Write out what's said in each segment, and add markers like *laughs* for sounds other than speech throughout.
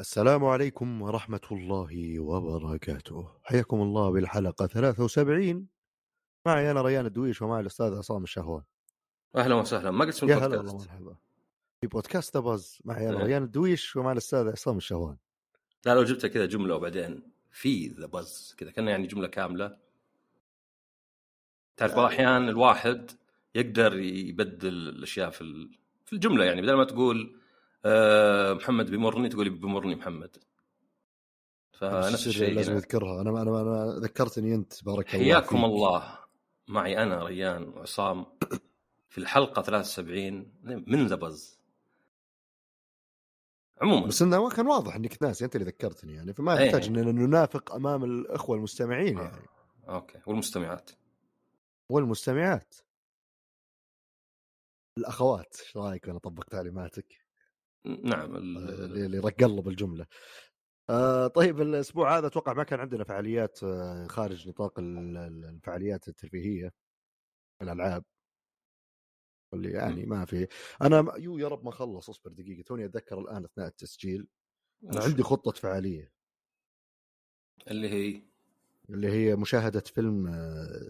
السلام عليكم ورحمة الله وبركاته. حياكم الله بالحلقة 73 معي أنا ريان الدويش ومعي الأستاذ عصام الشهوان. أهلا وسهلا. ما قلت اسم البودكاست؟ في بودكاست أباز. معي أنا إيه. ريان الدويش ومع الأستاذ عصام الشهوان. لا لو جبتها كذا جملة وبعدين في ذا بز كذا كانه يعني جملة كاملة. تعرف بعض الأحيان الواحد يقدر يبدل الأشياء في في الجملة يعني بدل ما تقول آه، محمد بيمرني تقول بيمرني محمد. فنفس الشيء لازم هنا. أذكرها أنا أنا أنا ذكرتني أنت بارك الله حياكم. الله. معي أنا ريان وعصام في الحلقة 73 من ذا بز عموما. بس انه كان واضح إنك ناسي أنت اللي ذكرتني يعني فما إيه. يحتاج إننا ننافق أمام الأخوة المستمعين يعني. okay. والمستمعات. والمستمعات. الأخوات إيش رأيك أنا طبق تعليماتك؟ نعم ال- اللي اللي رقلب الجملة. آه طيب الأسبوع هذا أتوقع ما كان عندنا فعاليات آه خارج نطاق ال- ال- الفعاليات الترفيهية الألعاب. اللي يعني ما في. أنا يو يا رب ما خلص أصبر دقيقة. توني أتذكر الآن أثناء التسجيل أنا وش؟ عندي خطة فعالية. اللي هي اللي هي مشاهدة فيلم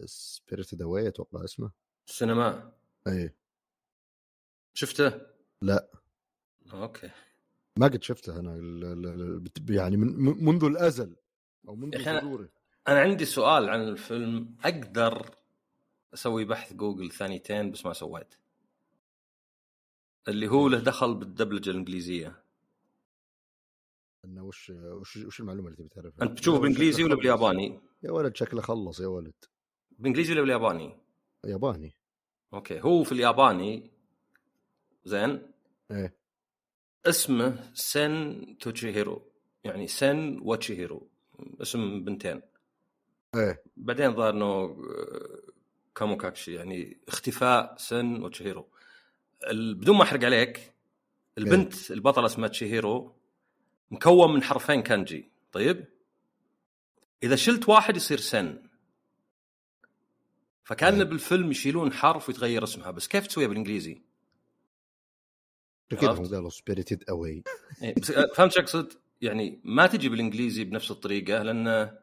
Spirited Away أتوقع اسمه. السينما؟ أي. شفته؟ لا. أوكي. ما قد شفته أنا يعني من منذ الأزل أو منذ صدوره أنا عندي سؤال عن الفيلم. أقدر أسوي بحث جوجل ثانيتين بس ما سويت؟ اللي هو له دخل بالدبلجة الإنجليزية. إنه وش وش وش المعلومة اللي تبي تعرفها؟ أنت بتشوفه بالانجليزي ولا. بالياباني؟ يا ولد شكله خلص يا ولد. بالانجليزي ولا بالياباني؟ ياباني. أوكي هو في الياباني. زين. إيه. اسمه 千と千尋 يعني سن وتشيهيرو اسم بنتين. إيه. بعدين ظهر إنه آه، كاموكاكشي. يعني اختفاء سن وتشيهيرو بدون ما أحرق عليك البنت البطلة اسمها تشيهيرو. مكون من حرفين كانجي. طيب؟ إذا شلت واحد يصير سن. فكأن إيه. بالفيلم يشيلون حرف ويتغير اسمها. بس كيف تسويها بالإنجليزي؟ قالوا Spirited Away إيه، آه، فهمت شو أقصد؟ يعني ما تجي بالإنجليزي بنفس الطريقة لأن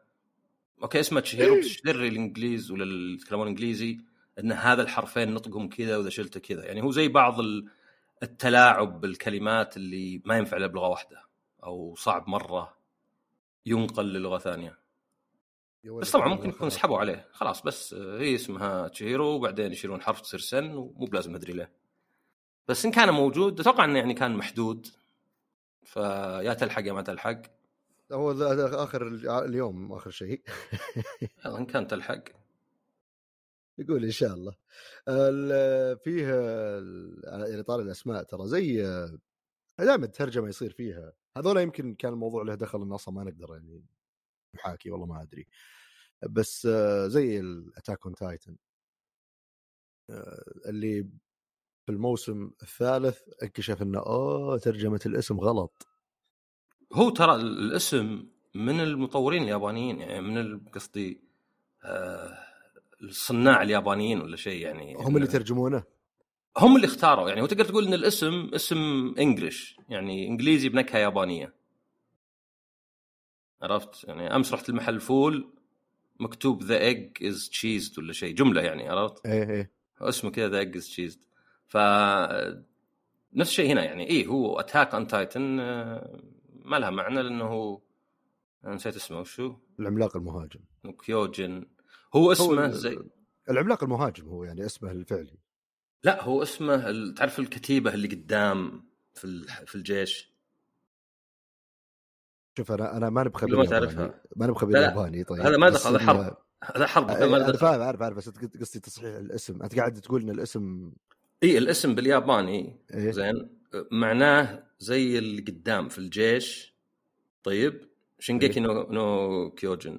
أوكي اسمها تشهيرو بس تدري الإنجليز ولا اللي يتكلمون إنجليزي إن هذا الحرفين نطقهم كذا وإذا شلته كذا. يعني هو زي بعض ال- التلاعب بالكلمات اللي ما ينفع إلا بلغة واحدة. أو صعب مرة ينقل للغة ثانية. بس طبعا ممكن يكون سحبوا عليه. خلاص بس آه، هي اسمها تشهيرو وبعدين يشيلون حرف تصير سن ومو بلازم أدري له بس إن كان موجود أتوقع إنه يعني كان محدود. فيا تلحق يا ما تلحق. هو آخر ال- اليوم آخر شيء. *laughs* يلا إن كان تلحق. يقول إن شاء الله. ال- فيه يعني طاري الأسماء ترى زي دائما الترجمة يصير فيها هذول يمكن كان الموضوع له دخل ان أصلا ما نقدر يعني نحاكي والله ما أدري. بس آه، زي ال Attack on Titan اللي في الموسم الثالث انكشف إنه اوه ترجمة الاسم غلط. هو ترى الاسم من المطورين اليابانيين يعني من قصدي آه، الصناع اليابانيين ولا شيء يعني هم اللي ترجمونه. هم اللي اختاروا. يعني وتقدر تقول إن الاسم اسم English يعني إنجليزي بنكهة يابانية. عرفت؟ يعني أمس رحت المحل فول مكتوب the egg is cheesed ولا شيء جملة يعني عرفت؟ إيه إيه. اسمه كذا the egg is cheesed ف نفس الشيء هنا يعني. إيه هو Attack on Titan ما لها معنى لأنه هو نسيت اسمه. وشو؟ العملاق المهاجم. كيوجن هو اسمه ال- زي العملاق المهاجم هو يعني اسمه الفعلي. لا هو اسمه تعرف الكتيبة اللي قدام في في الجيش؟ شوف أنا أنا ما نبغى ولا ما تعرفها؟ ما نبغى لا، لا. بالياباني طيب. هذا ما دخل حرب. هذا حرب ما له أنا دخل. فاهم عارف عارف بس قصدي تصحيح الاسم. أنت قاعد تقول إن الاسم إي الاسم بالياباني. إيه؟ زين. معناه زي اللي قدام في الجيش. طيب. 進撃の, の巨人.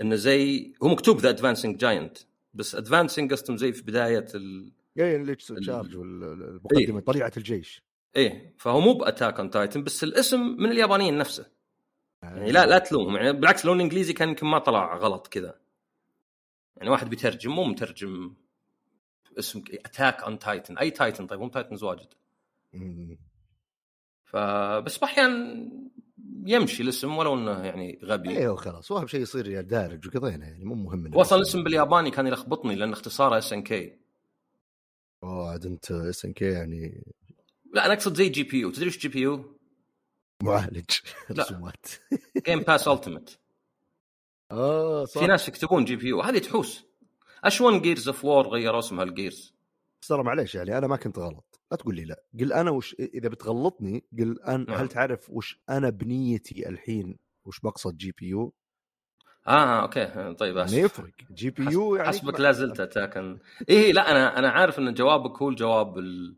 إنه زي هو مكتوب the advancing giant بس advancing قصدهم زي في بداية ال... اي اللي ال- charge والمقدمه طليعة الجيش. إيه فهو مو ب Attack on Titan بس الاسم من اليابانيين نفسه. يعني لا لا تلومهم يعني بالعكس لو الإنجليزي كان يمكن ما طلع غلط كذا. يعني واحد بيترجم مو مترجم اسم Attack on Titan أي titan طيب هم titans واجد. فبس أحيانا يمشي الاسم ولو إنه يعني غبي. أيوه خلاص واهم شيء يصير يا دارج وقضينا يعني مو مهم وصل بس- الاسم بالياباني كان يلخبطني لأن اختصاره SNK. اوه عاد انت SNK يعني لا أنا أقصد زي GPU تدري إيش GPU؟ معالج. لا. *laughs* رسومات. Game Pass Ultimate آه صح. في ناس يكتبون GPU هذه تحوس. اشون Gears of War غيروا اسمها ال Gears بس ترى معليش يعني أنا ما كنت غلط. لا تقول لي لا. قل أنا وش إذا بتغلطني قل أن نعم. هل تعرف وش أنا بنيتي الحين؟ وش بقصد GPU آه أوكي. طيب اسف يفرق جي بي يو يعني حسبك لا زلت اتاكن إيه لا أنا أنا عارف أن جوابك هو الجواب ال-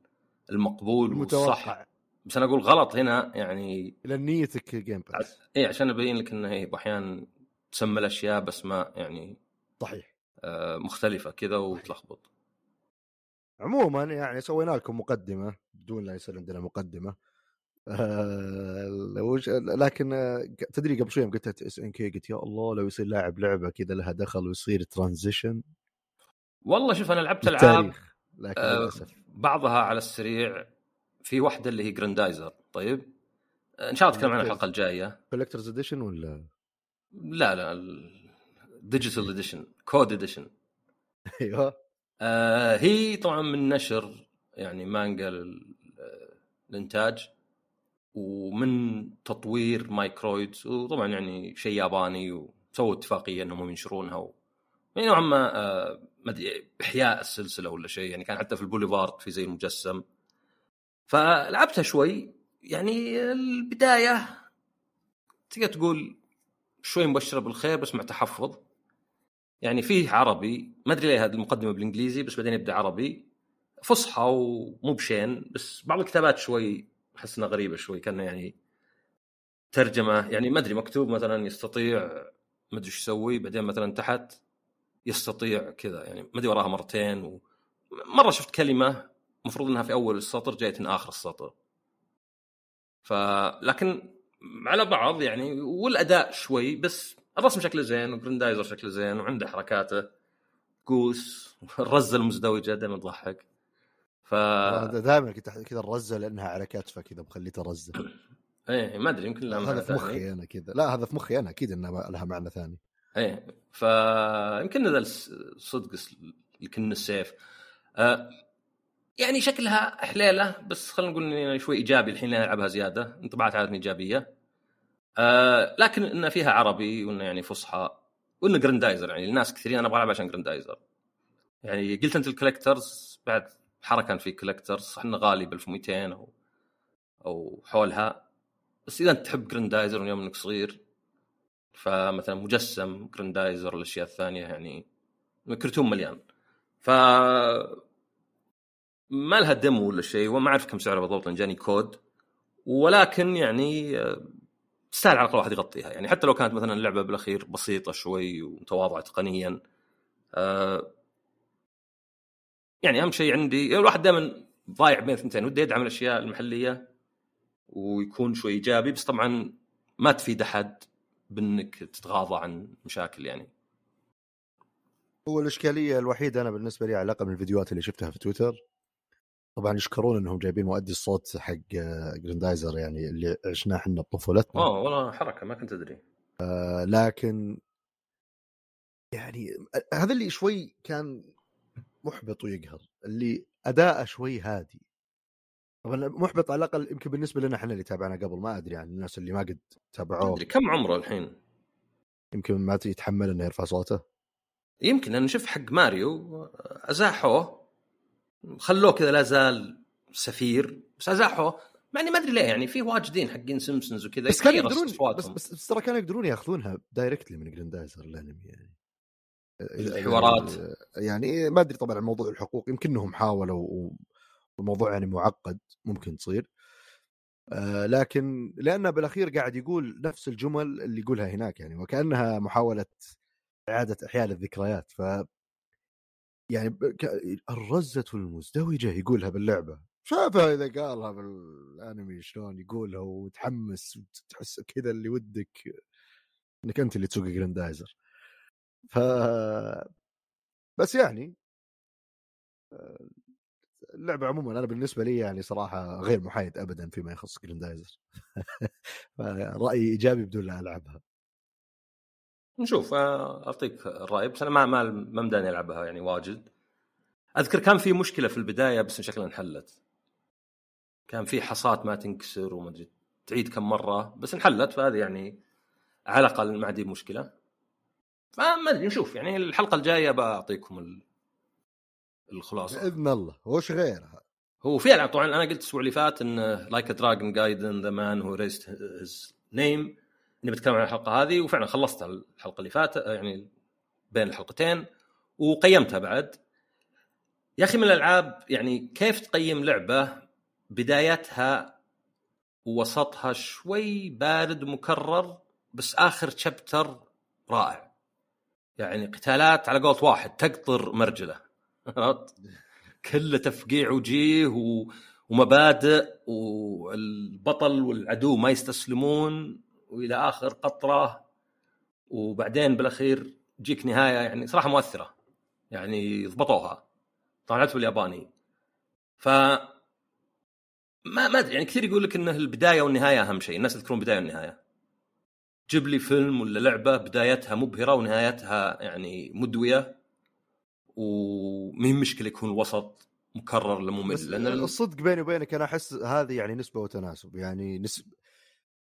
المقبول والصح. بس أنا أقول غلط هنا يعني لأن نيتك Game Pass إيه عشان أبين لك انه إيه أحيانا تسمى الأشياء بس ما يعني صحيح. آه مختلفة كذا وتلخبط. عموما يعني سوينا لكم مقدمة بدون لا يصير عندنا مقدمة. آه لكن آه، تدري قبل شوي يوم قلت SNK قلت يا الله لو يصير لاعب لعبة كذا لها دخل ويصير transition والله شوف أنا لعبت ألعاب لكن آه، للأسف. بعضها على السريع في واحدة اللي هي جراندايزر طيب؟ آه، إن شاء الله اتكلم عنها. الحلقة الجاية. Collector's Edition ولا؟ لا لا digital edition code edition أيوه. آه هي طبعا من نشر يعني مانجا لل- آه، الانتاج ومن تطوير Microids وطبعا يعني شيء ياباني وسووا اتفاقية إنهم ينشرونها و... يعني نوعا ما آه ما أدري إحياء السلسلة ولا شيء يعني كان حتى في البوليفارد في زي المجسم فلعبتها شوي يعني البداية تقدر تقول شوي مبشرة بالخير بس مع تحفظ. يعني فيه عربي ما أدري ليه هذه المقدمة بالإنجليزي بس بعدين يبدأ عربي. فصحى ومو بشين بس بعض الكتابات شوي احس انها غريبة شوي كأنه يعني ترجمة يعني ما أدري مكتوب مثلا يستطيع ما أدري إيش يسوي بعدين مثلا تحت يستطيع كذا يعني ما أدري وراها مرتين و... مرة شفت كلمة المفروض إنها في أول السطر جاية من آخر السطر. ف لكن على بعض يعني والأداء شوي بس الرسم شكله زين وجرندايزر شكله زين وعنده حركاته. قوس الرزه المزدوجة دائما تضحك. ف دائما كنت كذا الرزة لأنها على كتفه كذا مخليتها رزة. *clears throat* إيه ما أدري يمكن لها هذا معنى في ثاني. مخي أنا كذا. لا هذا في مخي أنا أكيد إنها لها معنى ثاني. إيه فيمكن ذا الس- صدق يمكن السيف. آه يعني شكلها حليلة بس خلينا نقول إني شوي إيجابي الحين ألعبها زيادة. انطباعات عاده إيجابية. آه لكن إن فيها عربي وإنه يعني فصحى وإنه جراندايزر يعني الناس كثيرين أنا أبغى ألعب عشان جراندايزر يعني قلت أنت ال Collector's بعد حركه في Collector's صح انه غالي ب 1200 أو أو حولها. بس اذا انت تحب جراندايزر من يوم إنك صغير. فمثلا مجسم جراندايزر الاشياء الثانية يعني كرتون مليان. ف ما لها demo ولا شيء وما أعرف كم سعرها بالضبط جاني كود ولكن يعني آه، تستاهل على الأقل واحد يغطيها. يعني حتى لو كانت مثلا اللعبة بالأخير بسيطة شوي ومتواضعة تقنيا آه، يعني أهم شيء عندي يعني الواحد دائما ضايع بين ثنتين ودي يدعم الأشياء المحلية ويكون شوي إيجابي بس طبعا ما تفيد أحد بإنك تتغاضى عن مشاكل يعني. هو الاشكاليه الوحيدة أنا بالنسبة لي على الأقل من الفيديوهات اللي شفتها في تويتر طبعا يشكرون إنهم جايبين مؤدي الصوت حق آه، جراندايزر يعني اللي عشناه إحنا بطفولتنا. أوه والله حركة ما كنت أدري. آه، لكن يعني هذا اللي شوي كان محبط ويقهر اللي أداءه شوي هادي. طبعا محبط على الأقل يمكن بالنسبة لنا إحنا اللي تابعنا قبل ما أدري عن الناس اللي ما قد تابعوه. أدري كم عمره الحين؟ يمكن ما يتحمل إنه يرفع صوته. يمكن أنا شوف حق ماريو أزاحوه خلوه كذا لا زال سفير بس أزاحوه. مع إني ما أدري ليه يعني في واجدين حقين سيمبسونز وكذا بس كانوا يقدرون. بس, بس ترى كانوا يقدرون يأخذونها directly من جراندايزر الأنمي يعني. الحوارات. يعني ما أدري طبعا عن موضوع الحقوق يمكنهم حاولوا و- والموضوع يعني معقد ممكن تصير. آه لكن لأنه بالأخير قاعد يقول نفس الجمل اللي يقولها هناك يعني وكأنها محاولة إعادة إحياء للذكريات. ف يعني الرزة المزدوجة يقولها باللعبة. شافها إذا قالها بالأنمي شلون يقولها وتحمس وتحس كذا اللي ودك إنك أنت اللي تسوق جراندايزر ف بس يعني اللعبة عموما أنا بالنسبة لي يعني صراحة غير محايد ابدا فيما يخص جريندايزر *laughs* رايي إيجابي بدون لا ألعبها. نشوف آه، أعطيك الرأي بس أنا ما ما مداني ألعبها يعني واجد. أذكر كان في مشكلة في البداية بس شكلها انحلت. كان في حصات ما تنكسر وما تعيد كم مرة بس انحلت فهذه يعني على الأقل ما عندي مشكلة. فما أدري نشوف. يعني الحلقة الجاية بعطيكم ال... الخلاصة. بإذن الله. وش غيرها؟ هو العاب طبعا أنا قلت الأسبوع اللي فات إن Like a Dragon Gaiden The Man Who Erased His Name إني بتكلم عن الحلقة هذه. وفعلا خلصتها الحلقة اللي فاتت يعني بين الحلقتين وقيمتها بعد. يا أخي من الألعاب يعني كيف تقيم لعبة بدايتها ووسطها شوي بارد ومكرر بس آخر شابتر رائع. يعني قتالات على قولة واحد تقطر مرجله؟ كله تفقيع وجيه و... ومبادئ والبطل والعدو ما يستسلمون وإلى آخر قطرة. وبعدين بالأخير تجيك نهاية يعني صراحة مؤثرة. يعني ضبطوها. طبعا لعبت بالياباني ف ما ما أدري يعني كثير يقول لك إنه البداية والنهاية أهم شيء الناس يذكرون البدايه والنهاية. جيب لي فيلم ولا لعبة بدايتها مبهرة ونهايتها يعني مدوية؟ ومي مشكلة يكون الوسط مكرر لممل لأن الصدق بيني وبينك أنا أحس هذه يعني نسبة وتناسب. يعني نسب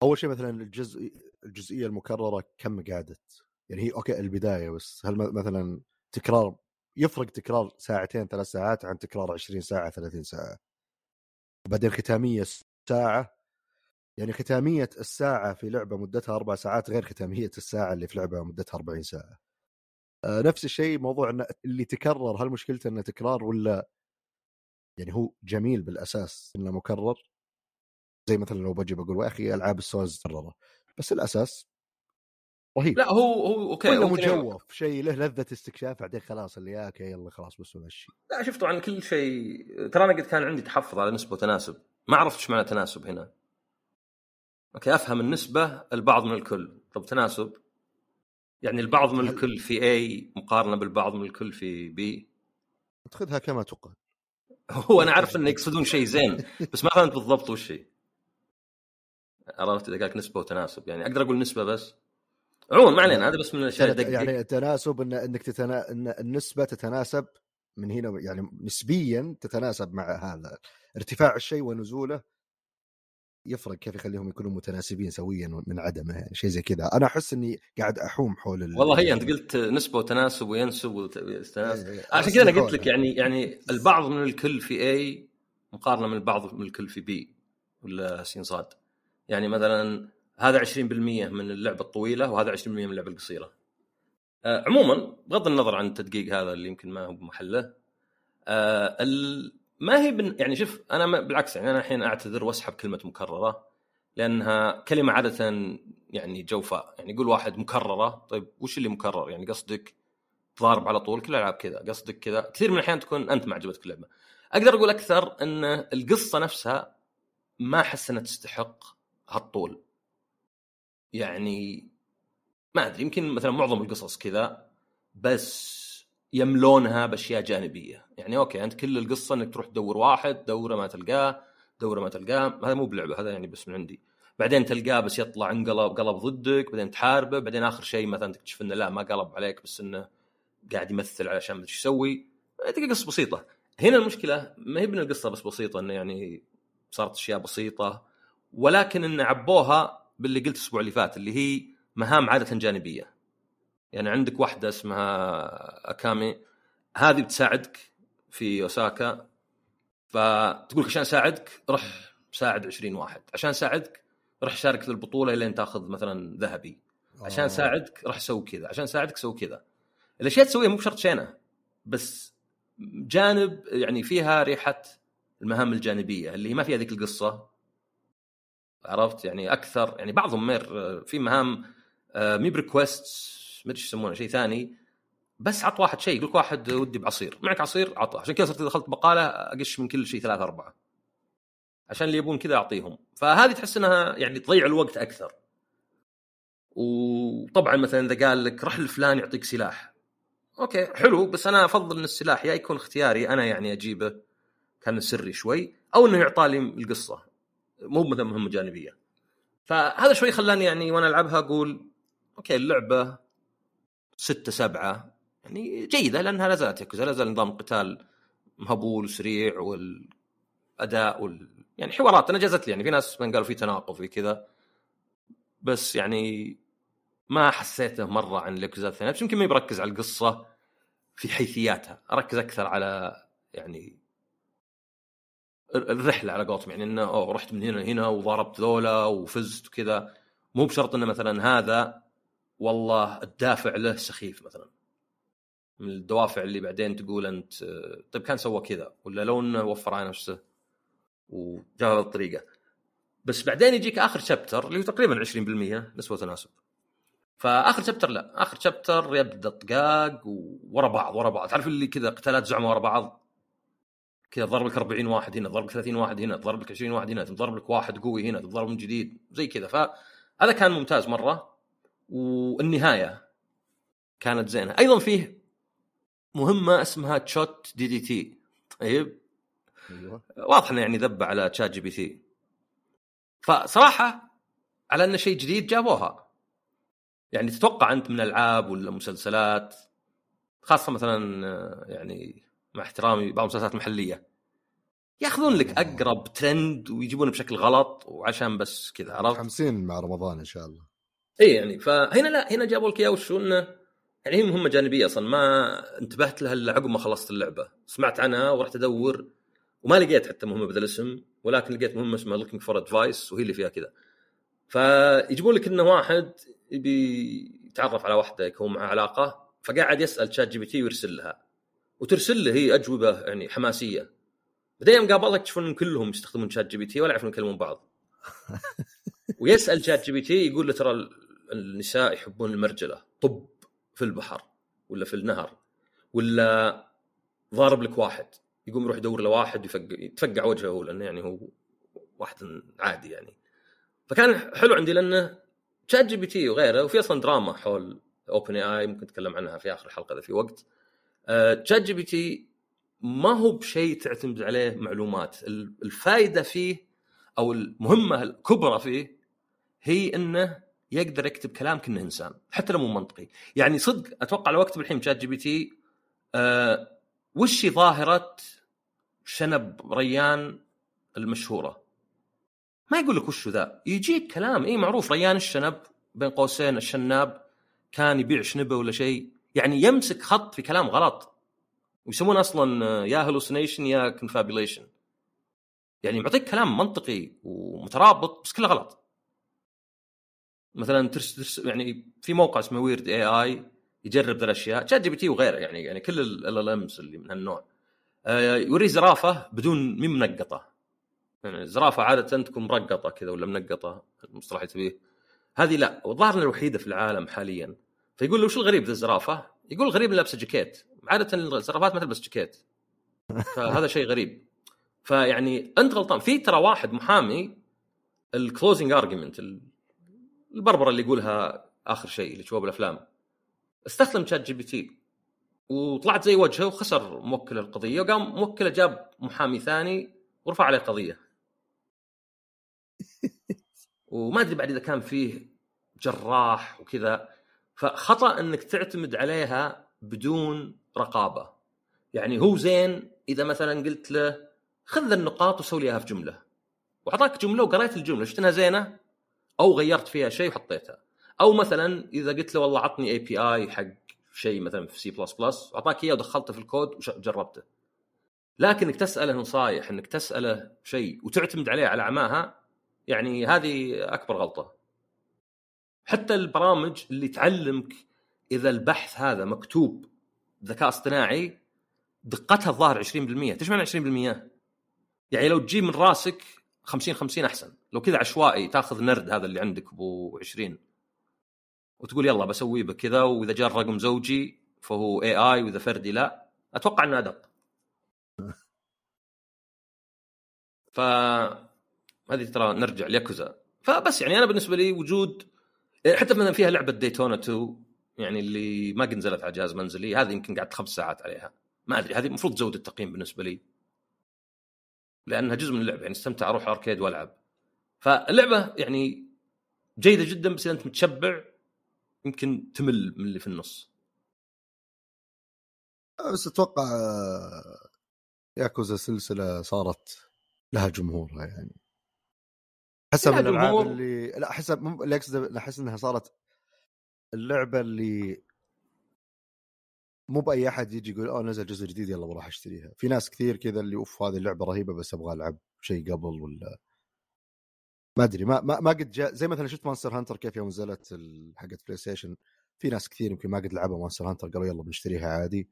أول شيء مثلا الجزء الجزئية المكررة كم قعدت؟ يعني هي أوكي البداية بس هل مثلا تكرار يفرق تكرار ساعتين ثلاث ساعات عن تكرار 20 ساعة 30 ساعة. وبعدين ختامية ساعة يعني ختامية الساعة في لعبة مدتها أربع ساعات غير ختامية الساعة اللي في لعبة مدتها 40 ساعة. آه نفس الشيء موضوع إن اللي تكرر هل مشكلته إنه تكرار ولا يعني هو جميل بالأساس إنه مكرر؟ زي مثلا لو بجي بقول يا أخي ألعاب ال Souls مكرره بس الأساس رهيب. لا هو هو أوكي ولا مجوف شيء له لذة استكشاف بعدين خلاص اللي أوكي يلا خلاص بس مشي لا شوف طبعا كل شيء ترى أنا قد كان عندي تحفظ على نسبة وتناسب. ما عرفت إيش معنى تناسب هنا. أوكي أفهم النسبة البعض من الكل. طب تناسب؟ يعني البعض من الكل في A مقارنة بالبعض من الكل في B خذها كما تقال. هو أنا عارف انه *laughs* يقصدون شيء زين بس ما فهمت بالضبط وش هي. عرفت إذا قالك نسبة وتناسب. يعني أقدر أقول نسبة بس؟ عموما ما علينا هذا بس من الأشياء يعني التناسب ان إنك تتنا... إن النسبة تتناسب من هنا يعني نسبيا تتناسب مع هذا. ارتفاع الشيء ونزوله يفرق كيف يخليهم يكونوا متناسبين سويا من عدمه يعني شيء زي كذا. أنا أحس إني قاعد أحوم حول ال... والله هي أنت قلت نسبة وتناسب وينسب وتناسب. إيه، إيه، عشان كذا أنا قلت لك يعني يعني البعض من الكل في A مقارنة من البعض من الكل في B ولا سين صاد؟ يعني مثلا هذا 20% من اللعبة الطويلة وهذا 20% من اللعبة القصيرة. آه عموما بغض النظر عن التدقيق هذا اللي يمكن ما هو بمحله آه ما هي بن يعني شوف أنا بالعكس يعني أنا الحين أعتذر وأسحب كلمة مكررة لأنها كلمة عادة يعني جوفاء يعني يقول واحد مكررة طيب وش اللي مكرر؟ يعني قصدك ضارب على طول كل الألعاب كذا. قصدك كذا. كثير من الأحيان تكون أنت ما عجبتك اللعبة. أقدر أقول أكثر إن القصة نفسها ما أحس إنها تستحق هالطول. يعني ما أدري يمكن مثلا معظم القصص كذا بس يملونها بأشياء جانبية. يعني أوكي أنت كل القصة إنك تروح تدور واحد دوره ما تلقاه دوره ما تلقاه. هذا مو بلعبة هذا يعني بس من عندي. بعدين تلقاه بس يطلع انقلب قلب ضدك بعدين تحاربه بعدين آخر شيء مثلا تكتشف إنه لا ما قلب عليك بس إنه قاعد يمثل علشان ما يسوي. تلقى قصة بسيطة. هنا المشكلة ما هي من القصة بس بسيطة إنه يعني صارت أشياء بسيطة ولكن ان عبوها باللي قلت الأسبوع اللي فات اللي هي مهام عادة جانبية. يعني عندك واحدة اسمها أكامي هذه بتساعدك في أوساكا فتقول عشان أساعدك روح ساعد 20 واحد عشان أساعدك روح شارك في البطولة لين تاخذ مثلا ذهبي عشان أساعدك روح سوي كذا عشان أساعدك سوي كذا. الاشياء تسويها مو بشرط شينه بس جانب يعني فيها ريحة المهام الجانبية اللي ما فيها ذيك القصة. عرفت؟ يعني أكثر يعني بعضهم مير في مهام آه، مي prequest ما أدري يسمونه شيء ثاني. بس عط واحد شيء يقول لك واحد ودي بعصير. معك عصير؟ عطه. عشان كذا صرت دخلت بقالة أقش من كل شيء ثلاثة أربعة. عشان اللي يبون كذا أعطيهم. فهذه تحس إنها يعني تضيع الوقت أكثر. وطبعا مثلا إذا قال لك رح الفلان يعطيك سلاح. أوكي حلو. بس أنا أفضل إن السلاح يا يكون اختياري أنا يعني أجيبه كان سري شوي أو إنه يعطى لي القصة. مو مثلا مهمة جانبية. فهذا شوي خلاني يعني وأنا ألعبها أقول أوكي اللعبة ستة سبعة. يعني جيدة لأنها لا زالت ياكوزا لا زال نظام القتال مهبول وسريع والأداء وال... يعني حوارات أنا جازت لي. يعني في ناس من قالوا في تناقض في كذا. بس يعني ما حسيته مرة عن الياكوزا الثانية. بس يمكن ما بركز على القصة في حيثياتها. أركز أكثر على يعني الرحلة على قولتهم. يعني إنه أوه رحت من هنا لهنا وضربت ذولا وفزت وكذا. مو بشرط إنه مثلا هذا والله الدافع له سخيف مثلا. من الدوافع اللي بعدين تقول أنت طيب كان سوى كذا ولا لو إنه وفر على نفسه هذه الطريقة. بس بعدين يجيك آخر شابتر اللي هو تقريبا 20% نسبة وتناسب فآخر شابتر لا آخر شابتر يبدأ طقاق ورا بعض ورا بعض. تعرف اللي كذا قتالات زعمه ورا بعض؟ كذا ضرب لك 40 واحد هنا ضرب لك 30 واحد هنا ضرب لك 20 واحد هنا ضرب لك واحد قوي هنا تضرب من جديد زي كذا. فهذا كان ممتاز مرة. والنهاية كانت زينة. أيضا فيه مهمة اسمها ChotDDT طيب؟ أيوه. واضح إنه يعني ذب على ChatGPT. فصراحة على إنه شيء جديد جابوها. يعني تتوقع أنت من العاب ولا مسلسلات خاصة مثلا آه، يعني مع احترامي بعض المسلسلات المحلية. يأخذون لك أقرب ترند ويجيبونه بشكل غلط وعشان بس كذا عرفت؟ متحمسين مع رمضان إن شاء الله. إي يعني فهنا لا هنا جابوا لك اياه وشو انه يعني هي مهمه جانبية أصلا ما انتبهت لها إلا عقب ما خلصت اللعبة. سمعت عنها ورحت أدور وما لقيت حتى مهمة بذا الاسم ولكن لقيت مهمة اسمها Looking for Advice وهي اللي فيها كذا. فيجيبون لك إنه واحد يبي يتعرف على واحدة يكون معها علاقة فقاعد يسأل ChatGPT ويرسل لها. وترسل له هي أجوبة يعني حماسية. بعدين يوم قابلها يكتشفون انهم كلهم يستخدمون ChatGPT ولا يعرفون يكلمون بعض. *laughs* ويسأل ChatGPT يقول له ترى النساء يحبون المرجلة طب في البحر ولا في النهر ولا ضارب لك واحد يقوم يروح يدور له واحد يفقع يتفقع وجهه هو لأنه يعني هو واحد عادي يعني. فكان حلو عندي لأنه ChatGPT وغيره وفي أصلا دراما حول OpenAI ممكن نتكلم عنها في آخر الحلقة إذا في وقت. ChatGPT ما هو بشيء تعتمد عليه معلومات. ال- الفائده فيه أو المهمة الكبرى فيه هي إنه يقدر يكتب كلام كأنه إنسان حتى لو مو منطقي. يعني صدق أتوقع لو أكتب الحين ChatGPT آه وش ظاهرة شنب ريان المشهورة؟ ما يقول لك وش ذا. يجيك كلام إي معروف ريان الشنب بين قوسين الشناب كان يبيع شنبه ولا شيء. يعني يمسك خط في كلام غلط. ويسمون أصلا آه، يا hallucination يا confabulation يعني معطيك كلام منطقي ومترابط بس كله غلط. مثلا ترس ترس يعني في موقع اسمه Weird AI يجرب ذا الأشياء. ChatGPT وغيره يعني يعني كل ال LLMs اللي من هالنوع. آه، يوريه زرافة بدون مين منقطة. يعني الزرافه عادة تكون مرقطة كذا ولا منقطة المصطلح اللي تبيه. هذه لا والظاهر الوحيدة في العالم حاليا. فيقول له وش الغريب ذا الزرافة؟ يقول الغريب لابسه جاكيت. عادة الزرافات ما تلبس جاكيت. *laughs* فهذا شيء غريب. فيعني أنت غلطان. في ترى واحد محامي ال closing argument البربرة اللي يقولها آخر شيء اللي تشوفه بالافلام استخدم ChatGPT. وطلعت زي وجهه وخسر موكل القضية وقام موكله جاب محامي ثاني ورفع عليه قضيه *laughs* وما أدري بعد إذا كان فيه جراح وكذا. فخطأ إنك تعتمد عليها بدون رقابة. يعني هو زين إذا مثلا قلت له خذ النقاط وسوي لي إياها في جملة. وأعطاك جملة وقريت الجملة شفت انها زينة؟ أو غيرت فيها شيء وحطيتها. أو مثلا إذا قلت له والله عطني API حق شيء مثلا في سي بلس بلس واعطاك إياه ودخلته في الكود وجربته لكنك تسأله نصايح إنك تسأله شيء وتعتمد عليه على عماها يعني هذه أكبر غلطة. حتى البرامج اللي تعلمك إذا البحث هذا مكتوب بذكاء اصطناعي دقتها الظاهر 20% إيش معنى 20%؟ يعني لو تجيب من راسك 50 50 أحسن. لو كذا عشوائي تاخذ نرد هذا اللي عندك أبو 20 وتقول يلا بسويه بكذا وإذا جاء الرقم زوجي فهو اي اي وإذا فردي لا. أتوقع إنه أدق. *laughs* ف هذه ترى نرجع لياكوزا. فبس يعني أنا بالنسبة لي وجود حتى مثلا فيها لعبة ديتونا 2 يعني اللي ما قد نزلت على جهاز منزلي هذه يمكن قعدت خمس ساعات عليها. ما أدري هذه المفروض تزود التقييم بالنسبة لي. لأنها جزء من اللعبة يعني استمتع أروح أركيد وألعب. فاللعبة يعني جيدة جدا بس إذا أنت متشبع يمكن تمل من اللي في النص. بس أتوقع آه، ياكوزا سلسلة صارت لها جمهورها يعني. حسب الألعاب. اللي لا حسب اللي اقصد أحس إنها صارت اللعبة اللي مو بأي أحد يجي يقول اوه نزل جزء جديد يلا بروح أشتريها. في ناس كثير كذا اللي أوف هذه اللعبة رهيبة بس أبغى ألعب شيء قبل ولا ما أدري ما ما, ما قد جاء زي مثلا شفت Monster Hunter كيف يوم نزلت حقت PlayStation في ناس كثير يمكن ما قد لعبوا Monster Hunter قالوا يلا بنشتريها عادي.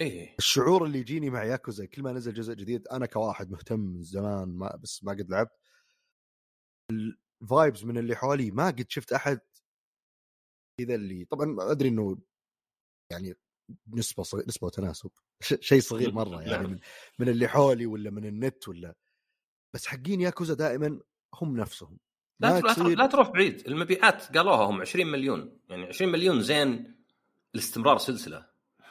إيه. الشعور اللي يجيني مع ياكوزا كل ما نزل جزء جديد أنا كواحد مهتم من زمان ما بس ما قد لعبت. الفايبز من اللي حولي ما قد شفت أحد كذا اللي طبعا أدري إنه يعني نسبة *laughs* صغير نسبة وتناسب. شيء صغير مرة يعني نعم. من, من اللي حولي ولا من النت ولا. بس حقين ياكوزا دائما هم نفسهم. لا تصير لا تروح بعيد. المبيعات قالوها هم 20 مليون. يعني 20 مليون زين لاستمرار سلسلة.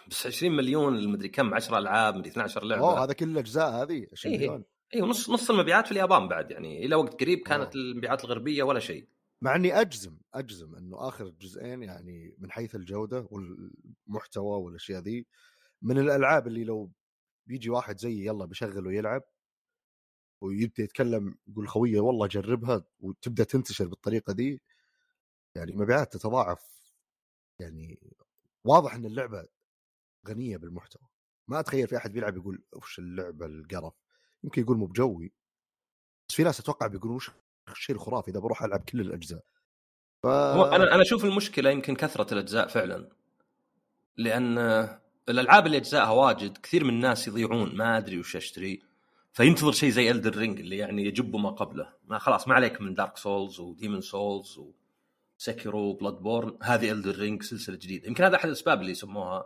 بس 20 مليون المدري كم 10 ألعاب مدري 12 لعبة. أوه هذا كل الأجزاء هذه 20 إيه. مليون. أيوه نص نص المبيعات في اليابان بعد يعني. إلى وقت قريب كانت أوه. المبيعات الغربية ولا شيء. مع إني أجزم أجزم إنه آخر جزئين يعني من حيث الجودة والمحتوى والأشياء ذي من الألعاب اللي لو بيجي واحد زيي يلا بيشغل ويلعب ويبدأ يتكلم يقول خويه والله جربها وتبدأ تنتشر بالطريقة دي يعني مبيعات تتضاعف يعني واضح إن اللعبة غنية بالمحتوى. ما أتخيل في أحد بيلعب يقول وش اللعبة القرف؟ يمكن يقول مو بجوي بس في ناس أتوقع بيقولون وش الشيء الخرافي إذا بروح ألعب كل الأجزاء. ف... أنا أنا أشوف المشكلة يمكن كثرة الأجزاء فعلا. لأن الألعاب اللي أجزائها واجد كثير من الناس يضيعون ما أدري وش أشتري. فينتظر شيء زي Elden Ring اللي يعني يجب ما قبله. ما خلاص ما عليك من Dark Souls و Demon's Souls و Sekiro و Bloodborne هذه Elden Ring سلسلة جديدة. يمكن هذا أحد الأسباب اللي يسموها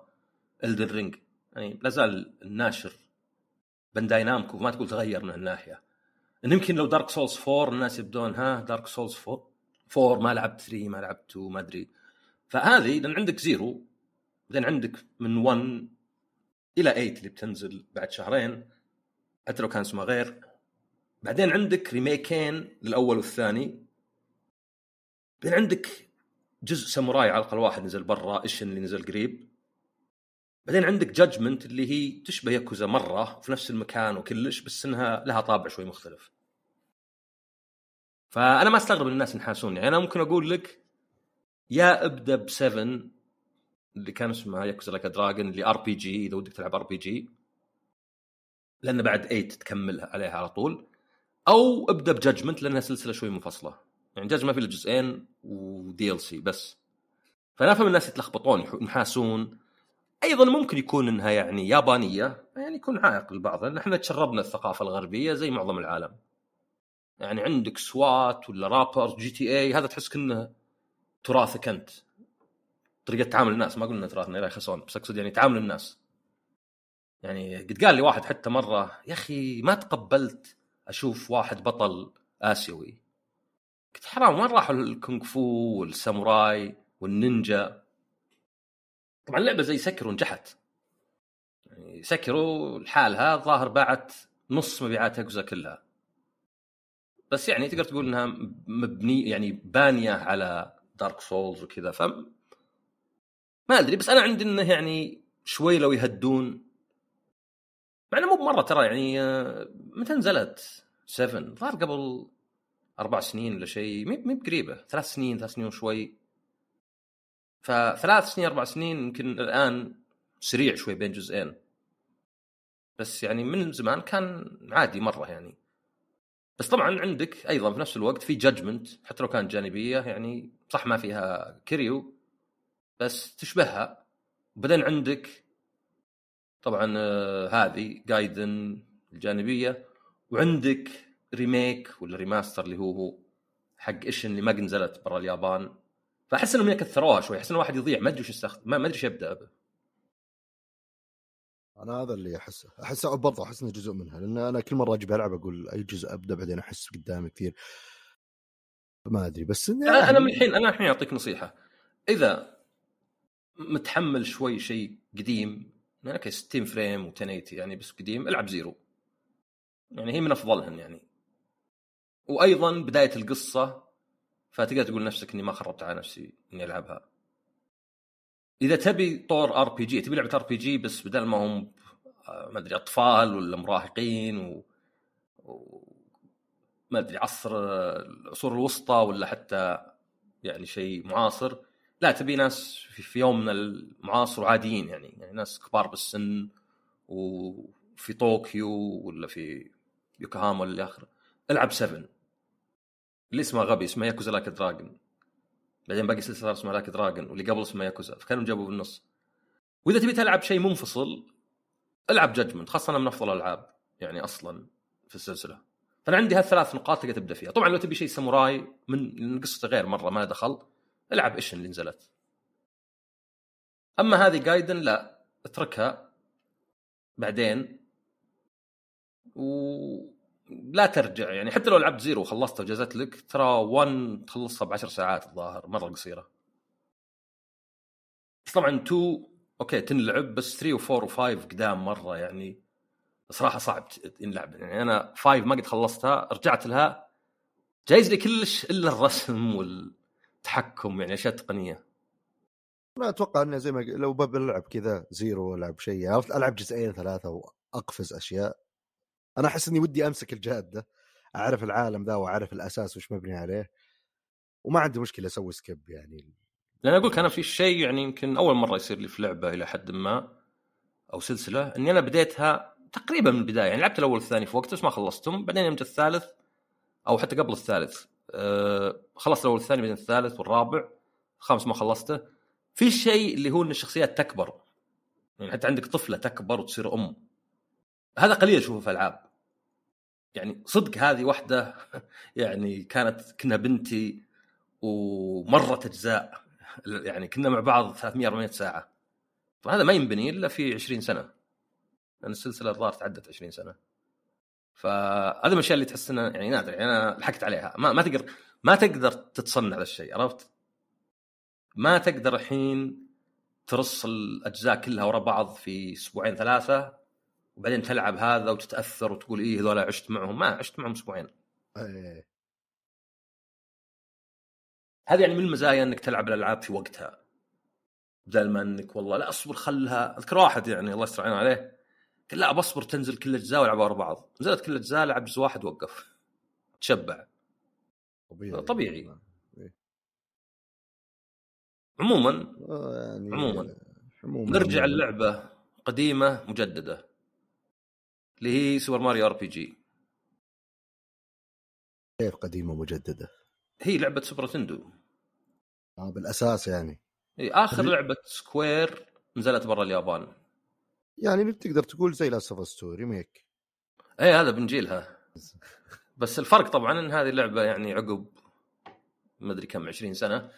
Elden Ring يعني لا زال الناشر Bandai Namco ما تقول تغير من الناحيه يمكن لو Dark Souls 4 الناس يبدون ها Dark Souls 4 4 ما لعبت 3 ما لعبت 2 ما أدري. فهذه لأن عندك Zero بعدين عندك من 1 إلى 8 اللي بتنزل بعد شهرين. حتى لو كان اسمها غير. بعدين عندك remake ين للأول والثاني. بعدين عندك جزء ساموراي على الأقل واحد نزل برا Ishin اللي نزل قريب. بعدين عندك Judgment اللي هي تشبه ياكوزا مرة في نفس المكان وكلش بس إنها لها طابع شوي مختلف. فأنا ما أستغرب إن الناس ينحاسون يعني أنا ممكن أقول لك يا أبدأ ب 7 اللي كان اسمها Yakuza Like a Dragon اللي RPG إذا ودك تلعب RPG لأن بعد 8 تكملها عليها على طول. أو أبدأ ب Judgment لأنها سلسلة شوي منفصلة. يعني Judgment ما في إلا جزئين و DLC بس. فأنا أفهم الناس يتلخبطون ينحاسون. أيضا ممكن يكون إنها يعني يابانية يعني يكون عائق للبعض لأن إحنا تشربنا الثقافة الغربية زي معظم العالم. يعني عندك SWAT ولا robbers GTA هذا تحس كأنه تراثك أنت. طريقة تعامل الناس ما قلنا تراثنا لا يخسون بس أقصد يعني تعامل الناس. يعني قد قال لي واحد حتى مرة يا أخي ما تقبلت أشوف واحد بطل آسيوي. قلت حرام وين راحوا الكونغ فو والساموراي والنينجا؟ طبعا لعبة زي Sekiro نجحت. يعني Sekiro لحالها ظاهر باعت نص مبيعات ياكوزا كلها. بس يعني تقدر تقول إنها مبني يعني بانية على Dark Souls وكذا. ف ما أدري بس أنا عندي إنه يعني شوي لو يهدون. مع إنه مو بمرة ترى يعني آه، متى نزلت؟ 7 ظهر قبل أربع سنين ولا شيء. مي بقريبة. ثلاث سنين ثلاث سنين وشوي. فثلاث سنين أربع سنين يمكن الآن سريع شوي بين جزئين. بس يعني من زمان كان عادي مرة يعني. بس طبعا عندك أيضا في نفس الوقت في Judgment حتى لو كانت جانبية يعني صح ما فيها Kiryu بس تشبهها. وبعدين عندك طبعا آه، هذه جايدن الجانبية. وعندك ريميك ولا ريماستر اللي هو هو حق إيش اللي ما نزلت برا اليابان. فأحس إنهم كثروها شوي أحس إن الواحد يضيع ما أدري ما ما أدري إيش يبدأ به. أنا هذا اللي احسه أحس برضه أحس إنه جزء منها لأن أنا كل مرة أجي بلعب أقول أي جزء أبدأ بعدين أحس قدامي كثير. ما أدري بس إنه أنا أنا يعني- من الحين أنا الحين أعطيك نصيحة. إذا متحمل شوي شيء قديم يعني أوكي 60 frame و1080 يعني بس قديم ألعب Zero. يعني هي من أفضلهن يعني. وأيضا بداية القصة فتقدر تقول نفسك إني ما خربت على نفسي إني ألعبها. إذا تبي طور RPG تبي لعبة RPG بس بدل ما هم آه، ما أدري أطفال ولا مراهقين و... و... ما أدري عصر العصور الوسطى ولا حتى يعني شيء معاصر لا تبي ناس في, في يومنا المعاصر وعاديين يعني يعني ناس كبار بالسن وفي طوكيو ولا في يوكوهاما ولا آخره. ألعب 7 اللي اسمه غبي اسمه Yakuza Like a Dragon. بعدين باقي سلسلة اسمها Like a Dragon واللي قبل اسمه ياكوزا فكانوا جابوا بالنص. وإذا تبي تلعب شيء منفصل ألعب Judgment خاصة أنا من أفضل الألعاب يعني أصلا في السلسلة. فأنا عندي هالثلاث نقاط تقدر تبدأ فيها. طبعا لو تبي شيء ساموراي من قصته غير مرة ما دخل ألعب Ishin اللي نزلت. أما هذه Gaiden لا أتركها بعدين. ولا ترجع يعني حتى لو لعبت Zero وخلصتها وجازت لك ترى 1 تخلصها ب 10 ساعات الظاهر مرة قصيرة. بس طبعا 2 أوكي تنلعب بس 3 و4 و5 قدام مرة يعني صراحة صعب ينلعب يعني أنا 5 ما قد خلصتها رجعت لها جايز لي كلش إلا الرسم والتحكم يعني أشياء تقنية. أنا أتوقع إنه زي ما لو بلعب كذا Zero ألعب شيء عرفت ألعب جزئين ثلاثة وأقفز أشياء. أنا أحس إني ودي أمسك الجاده أعرف العالم ذا وأعرف الأساس وش مبني عليه وما عندي مشكلة أسوي سكيب يعني لأن أقول لك أنا في شيء يعني يمكن أول مرة يصير لي في لعبة إلى حد ما أو سلسلة إني أنا بديتها تقريبا من البداية يعني لعبت الأول والثاني في وقت بس ما خلصتهم بعدين يوم الثالث أو حتى قبل الثالث أه خلصت الأول والثاني بعدين الثالث والرابع الخامس ما خلصته. في شيء اللي هو إن الشخصيات تكبر يعني حتى عندك طفلة تكبر وتصير أم. هذا قليل أشوفه في ألعاب. يعني صدق هذه واحدة *laughs* يعني كانت كنا بنتي ومرت أجزاء يعني كنا مع بعض 300 400 ساعة. هذا ما ينبني إلا في 20 سنة. لأن السلسلة الظاهر تعدت 20 سنة. فهذا من الأشياء اللي تحس إنها يعني نادر يعني أنا لحقت عليها. ما, ما تقدر ما تقدر تتصنع هذا الشيء عرفت؟ ما تقدر الحين ترص الأجزاء كلها ورا بعض في أسبوعين ثلاثة. وبعدين تلعب هذا وتتأثر وتقول إيه هذول عشت معهم. ما عشت معهم أسبوعين. إيه. هذه يعني من المزايا إنك تلعب الألعاب في وقتها. بدل ما إنك والله لا أصبر خلها. أذكر واحد يعني الله يستر عليه. قال لا بصبر تنزل كل الاجزاء والعبها ورا بعض. نزلت كل الاجزاء لعب جزء واحد وقف تشبع. طبيعي. طبيعي. إيه. عموما آه، يعني عموما. عموما. نرجع اللعبه قديمة مجددة. اللي هي Super Mario RPG. كيف قديمة مجدده؟ هي لعبة Super Nintendo. آه بالأساس يعني. إي آخر لعبة Square نزلت برا اليابان. يعني تقدر تقول زي Last of Story remake. إي هذا بنجيلها *laughs* بس الفرق طبعا إن هذه اللعبة يعني عقب ما أدري كم 20 سنة.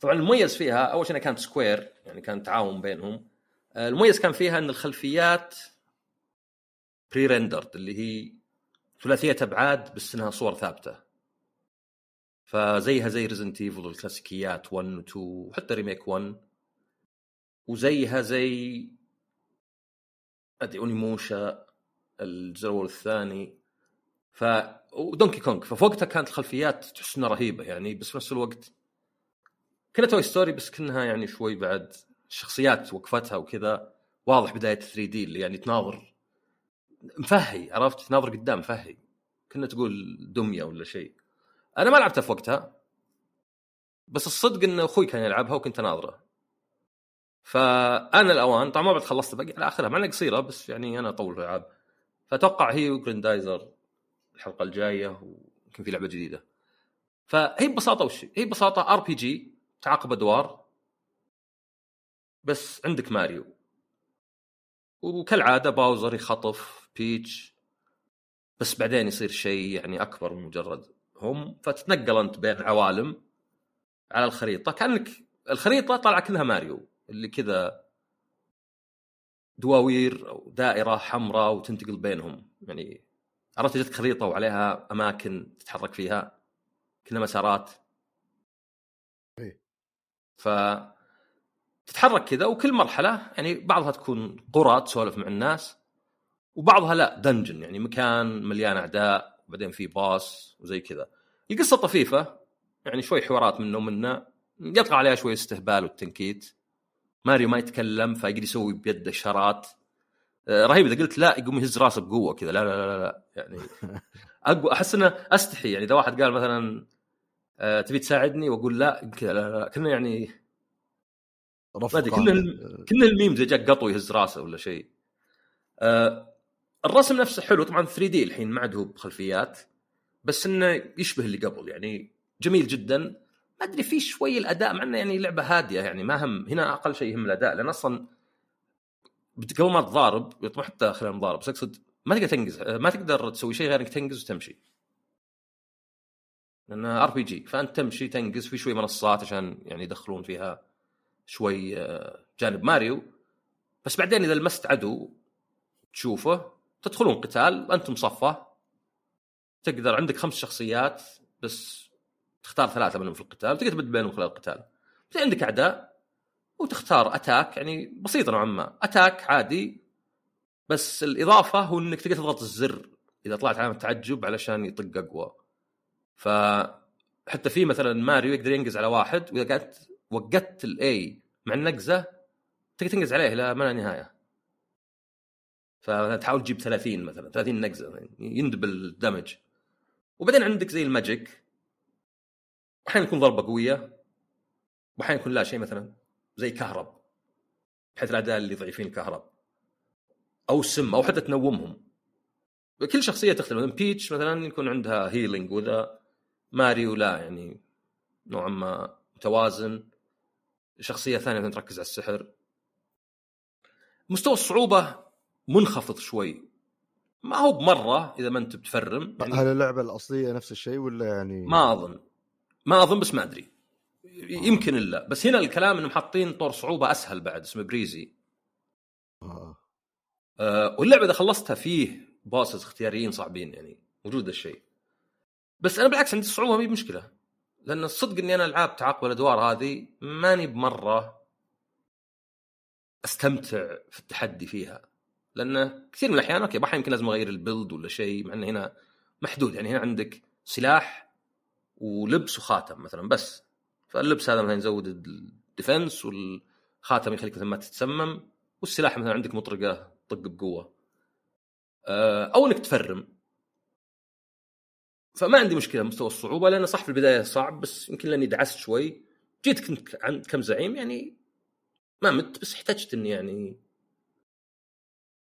طبعا المميز فيها أول شيء كانت Square يعني كان تعاون بينهم. آه، المميز كان فيها إن الخلفيات pre-rendered اللي هي ثلاثية أبعاد بس إنها صور ثابتة. فزيها زي Resident Evil الكلاسيكيات 1 و 2 وحتى remake 1 وزيها زي أدري Onimusha الجزء الأول والثاني. ف و Donkey Kong ففي وقتها كانت الخلفيات تحس إنها رهيبة يعني بس في نفس الوقت كنا Toy Story بس كأنها يعني شوي بعد الشخصيات وقفتها وكذا. واضح بداية 3D اللي يعني تناظر مفهي عرفت؟ تناظر قدام مفهي. كنا تقول دمية ولا شيء. أنا ما لعبتها في وقتها. بس الصدق إن أخوي كان يلعبها وكنت أناظره. فأنا الأوان طبعا ما بعد خلصت باقي على آخرها مع إنها قصيرة بس يعني أنا أطول في الألعاب. فأتوقع هي و Grendizer الحلقة الجاية ويمكن في لعبة جديدة. فهي ببساطة وش؟ هي ببساطة RPG تعاقب أدوار. بس عندك ماريو. وكالعادة Bowser يخطف Peach بس بعدين يصير شيء يعني أكبر من مجرد هم. فتتنقل أنت بين عوالم على الخريطة. كأنك الخريطة طالعة كلها ماريو اللي كذا دواوير أو دائرة حمراء وتنتقل بينهم. يعني عرفت جتك خريطة وعليها أماكن تتحرك فيها كلها مسارات. إيه. ف تتحرك كذا وكل مرحلة يعني بعضها تكون قرى تسولف مع الناس. وبعضها لا دنجن يعني مكان مليان أعداء وبعدين في باص وزي كذا. القصة طفيفة يعني شوي حوارات منه ومنه يطغى عليها شوي استهبال والتنكيت. ماريو ما يتكلم فيقدر يسوي بيده اشارات آه، رهيب إذا قلت لا يقوم يهز راسه بقوة كذا. لا لا لا لا يعني *laughs* أقوى أحس إنه أستحي. يعني إذا واحد قال مثلا آه، تبي تساعدني؟ وأقول لا كذا لا لا, لا. كنا يعني ما أدري كنا كنا الميم زي جاك قطو يهز راسه ولا شيء. آه الرسم نفسه حلو طبعا 3 دي الحين ما عاد هو بخلفيات بس إنه يشبه اللي قبل يعني جميل جدا. ما أدري في شوي الأداء مع إنه يعني لعبة هادية يعني ما هم هنا أقل شيء يهم الأداء لأن أصلا قبل ما تضارب طبعا حتى خلال المضارب بس أقصد ما تقدر تنقز ما تقدر تسوي شيء غير إنك تنقز وتمشي. لانها RPG فأنت تمشي تنقز في شوي منصات عشان يعني يدخلون فيها شوي آه، جانب ماريو. بس بعدين إذا لمست عدو تشوفه تدخلون قتال أنتم صفة. تقدر عندك خمس شخصيات بس تختار ثلاثة منهم في القتال. وتقدر تبدل بينهم خلال القتال. عندك أعداء وتختار attack يعني بسيطة نوعا ما. attack عادي بس الإضافة هو إنك تقدر تضغط الزر. إذا طلعت علامة تعجب علشان يطق أقوى. ف حتى في مثلا ماريو يقدر ينقز على واحد وإذا قعدت وقدت ال A مع النقزة تقدر تنقز عليه إلى ما لا نهاية. فتحاول تجيب 30 مثلا 30 نقزة يعني يندب ال damage. وبعدين عندك زي ال magic. أحيانا يكون ضربة قوية واحيانا يكون لا شيء مثلا زي كهرب بحيث الاعداء اللي ضعيفين الكهرب. أو سم أو حتى تنومهم. كل شخصية تختلف مثلا Peach مثلا يكون عندها healing وذا ماريو لا يعني نوعا ما متوازن. شخصية ثانية مثلا تركز على السحر. مستوى الصعوبة منخفض شوي. ما هو بمرة إذا ما أنت بتفرم يعني هل اللعبة الأصلية نفس الشيء ولا يعني؟ ما أظن. ما أظن بس ما أدري. يمكن إلا. بس هنا الكلام إنهم حاطين طور صعوبة أسهل بعد اسمه بريزي. آه. آه واللعبة إذا خلصتها فيه بوسز اختياريين صعبين يعني. موجود الشيء. بس أنا بالعكس عندي الصعوبه ما مشكله لأن الصدق إني أنا العاب تعاقب الأدوار هذه ماني بمرة أستمتع في التحدي فيها. لأنه كثير من الأحيان أوكي ما يمكن لازم أغير ال build ولا شيء مع إنه هنا محدود. يعني هنا عندك سلاح ولبس وخاتم مثلا بس. فاللبس هذا مثلا يزود ال defense والخاتم يخليك مثلا ما تتسمم والسلاح مثلا عندك مطرقة طق بقوة. آه، أو إنك تفرم. فما عندي مشكلة مستوى الصعوبة لأنه صح في البداية صعب بس يمكن لأني دعست شوي. جيت كنت عند كم زعيم يعني ما مت بس احتجت إني يعني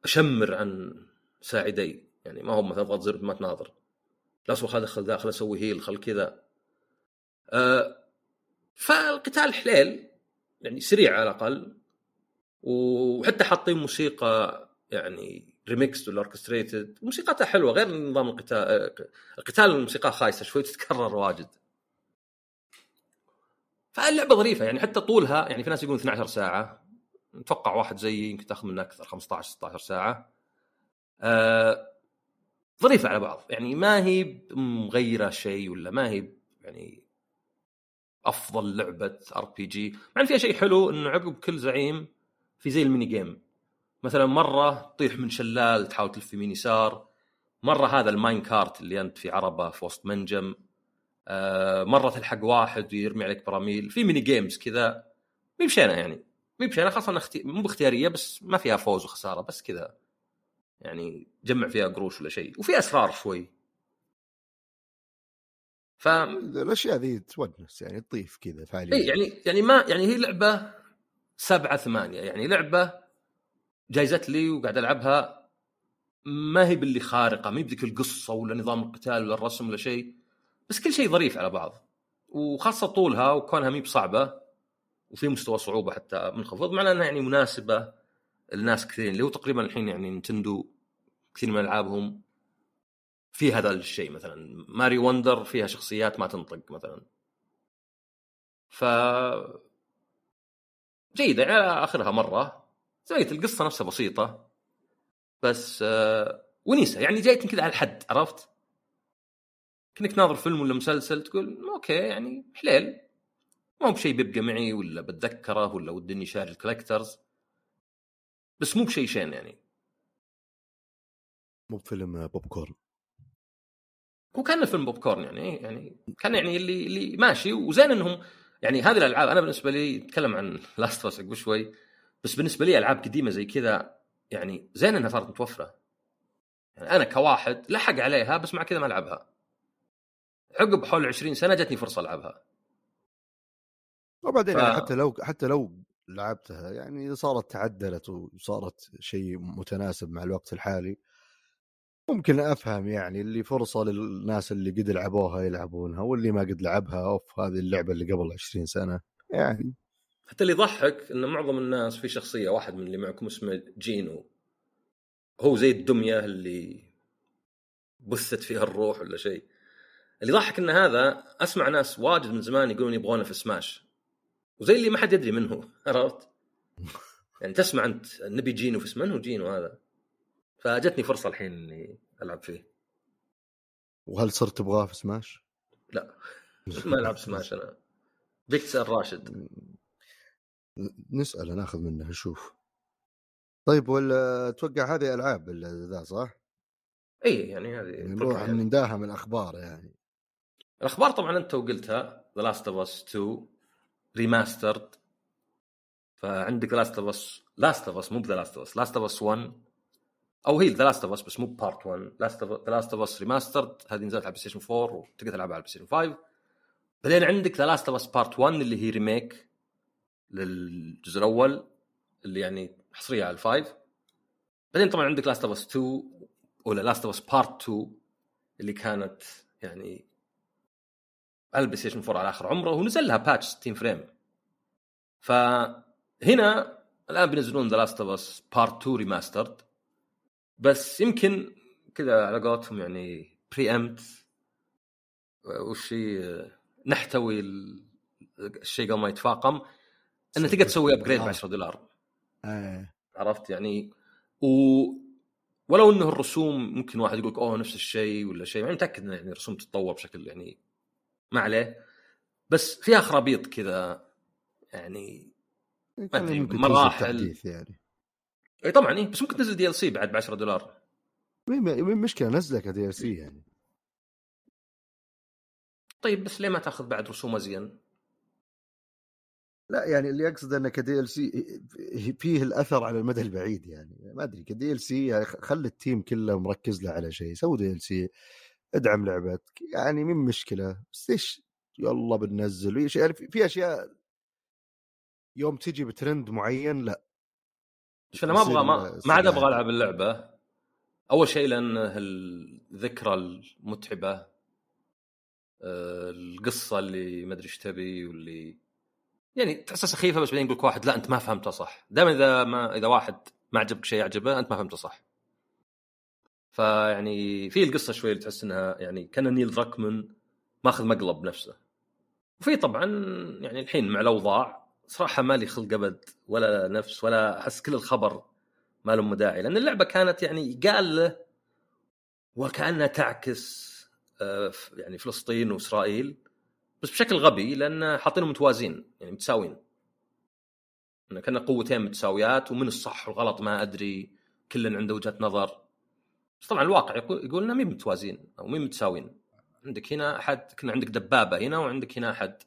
أشمر عن ساعدي. يعني ما هو مثلا اضغط زر ما تناظر. لا أصبر خل ادخل داخل أسوي هيل خل كذا. أه فالقتال حليل. يعني سريع على الأقل. وحتى حاطين موسيقى يعني ريميكس ولا orchestrated موسيقتها حلوة غير نظام القتال القتال الموسيقى خايسة شوي تتكرر واجد. فاللعبة ظريفة يعني حتى طولها يعني في ناس يقولون 12 ساعة. أتوقع واحد زيي يمكن تاخذ منه أكثر 15 16 ساعة. آه ظريفة على بعض يعني ما هي مغيرة شيء ولا ما هي يعني أفضل لعبة RPG. مع إن فيها شيء حلو إنه عقب كل زعيم في زي ال mini game. مثلا مرة تطيح من شلال تحاول تلف يمين يسار مرة هذا ال mine cart اللي أنت في عربة في وسط منجم. آه مرة تلحق واحد ويرمي عليك براميل. في mini games كذا مي يعني. مي بشينه خاصة أختي... مو باختيارية بس ما فيها فوز وخسارة بس كذا يعني جمع فيها قروش ولا شيء وفي أسرار شوي. ف الأشياء ذي تونس يعني تضيف كذا فعاليه إي يعني يعني ما يعني هي لعبة سبعة ثمانية يعني لعبة جايزت لي وقاعد ألعبها ما هي باللي خارقة ما هي بذيك القصة ولا نظام القتال ولا الرسم ولا شيء بس كل شيء ظريف على بعض وخاصة طولها وكونها مي بصعبة. وفي مستوى صعوبة حتى منخفض معناه أنها يعني مناسبة لناس كثيرين. اللي هو تقريبا الحين يعني نتندو كثير من ألعابهم في هذا الشيء مثلا. Mario Wonder فيها شخصيات ما تنطق مثلا. ف جيدة يعني آخرها مرة. زي القصة نفسها بسيطة. بس آه ونيسة. يعني جايتني كذا على الحد عرفت؟ كانك ناظر فيلم ولا مسلسل تقول أوكي يعني حليل. ما هو بشيء بيبقى معي ولا بتذكره ولا ودي إني شاري ال collector's بس مو بشيء شين يعني. مو بفيلم بوب كورن. هو كان فيلم بوب كورن يعني يعني كان يعني اللي اللي ماشي وزين إنهم يعني هذه الألعاب أنا بالنسبة لي أتكلم عن Last of قبل شوي بس بالنسبة لي ألعاب قديمة زي كذا يعني زين إنها صارت متوفرة. يعني أنا كواحد لحق عليها بس مع كذا ما ألعبها. عقب حول 20 سنة جتني فرصة ألعبها. وبعدين ف- يعني حتى لو حتى لو لعبتها يعني صارت تعدلت وصارت شيء متناسب مع الوقت الحالي ممكن أفهم يعني اللي فرصة للناس اللي قد لعبوها يلعبونها واللي ما قد لعبها أوف هذه اللعبة اللي قبل 20 سنة يعني. حتى اللي يضحك إن معظم الناس في شخصية واحد من اللي معكم اسمه جينو. هو زي الدمية اللي بثت فيها الروح ولا شيء. اللي يضحك إن هذا أسمع ناس واجد من زمان يقولون يبغونه في سماش وزي اللي ما حد يدري منه *laughs* عرفت؟ يعني تسمع أنت نبي جينو في هو جينو هذا؟ فجتني فرصة الحين إني ألعب فيه وهل صرت تبغاه في سماش؟ لا *laughs* ما ألعب سماش أنا بيك تسأل راشد نساله ناخذ منه نشوف طيب ولا أتوقع هذه ألعاب ال- ذا صح؟ اي يعني هذه يعني نروح يعني. نداها من الأخبار يعني الأخبار طبعا أنت وقلتها The Last of Us 2 Remastered فعندك Last of Us Last of Us مو ب The Last of Us Last of Us 1 أو هي The Last of Us بس مو Part 1 Last The Last of Us Remastered هذه نزلت على PlayStation 4 وتقدر تلعبها على PlayStation 5 بعدين عندك The Last of Us Part 1 اللي هي remake للجزء الأول اللي يعني حصرية على ال five. بعدين طبعا عندك Last of Us 2 ولا Last of Us Part 2 اللي كانت يعني ال PlayStation 4 على آخر عمره ونزل لها patch 60 frame فهنا الآن بينزلون The Last of Us Part 2 Remastered بس يمكن كذا على قولتهم يعني pre-empt وش هي نحتوي ال- الشيء قبل ما يتفاقم إنه تقدر تسوي upgrade ب 10 دولار. آه. عرفت يعني؟ و ولو إنه الرسوم ممكن واحد يقول لك أوه نفس الشيء ولا شيء يعني متأكد إن يعني الرسوم تتطور بشكل يعني ما عليه. بس فيها خرابيط كذا يعني أدري، ممكن مراحل. يعني. إي طبعا إي بس ممكن تنزل DLC بعد ب 10 دولار مين مشكلة نزلك DLC يعني. طيب بس ليه ما تأخذ بعد رسوم ازين؟ لا يعني اللي اقصد انه ك DLC فيه الأثر على المدى البعيد يعني. ما أدري ك DLC خلي ال team كله مركز له على شيء سوي DLC ادعم لعبتك يعني من مشكلة؟ بس ليش يلا بننزل. يعني في في أشياء يوم تجي بترند معين لا. شوف أنا ما أبغى ما, ما عاد أبغى. ألعب اللعبة. أول شيء لأن الذكرى المتعبة آه، القصة اللي ما أدري إيش تبي واللي يعني تحسها سخيفة بس بعدين يقول لك واحد لا أنت ما فهمتها صح. دائما إذا ما إذا واحد ما عجبك شيء عجبه أنت ما فهمته صح. فيعني في القصة شوي تحس إنها يعني كأن نيل دراكمن ماخذ مقلب نفسه. وفي طبعا يعني الحين مع الأوضاع صراحة مالي خلق أبد ولا نفس ولا أحس كل الخبر ما له داعي لأن اللعبة كانت يعني قال له وكأنها تعكس آه، يعني فلسطين وإسرائيل بس بشكل غبي لأن حاطينهم متوازين يعني متساويين. كان قوتين متساويات ومن الصح والغلط ما أدري كل عنده وجهة نظر. بس طبعا الواقع يقول انهم مين متوازين أو مين متساويين عندك هنا أحد كنا عندك دبابة هنا وعندك هنا أحد.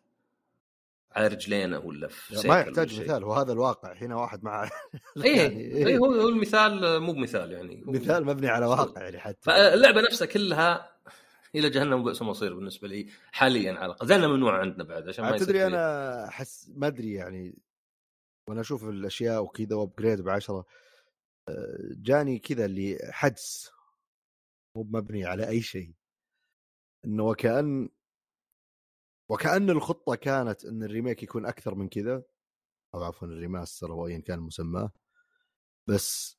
على رجلينه ولا في ما يحتاج. مثال وهذا الواقع. هنا واحد مع *laughs* إيه يعني إيه. هو هو المثال مو بمثال يعني مثال مبني على واقع يعني حتى. فاللعبة نفسها كلها إلى جهنم وبئس المصير بالنسبة لي حاليا على الأقل. زي انها ممنوع عندنا بعد عشان ما تدري أنا أحس ما أدري يعني. وأنا أشوف الأشياء وكذا وأبجريد ب 10 جاني كذا اللي حدس. مو مبني على أي شيء إنه وكأن وكأن الخطة كانت إن ال remake يكون أكثر من كذا أو عفوا ال remaster أو ايا كان مسماه بس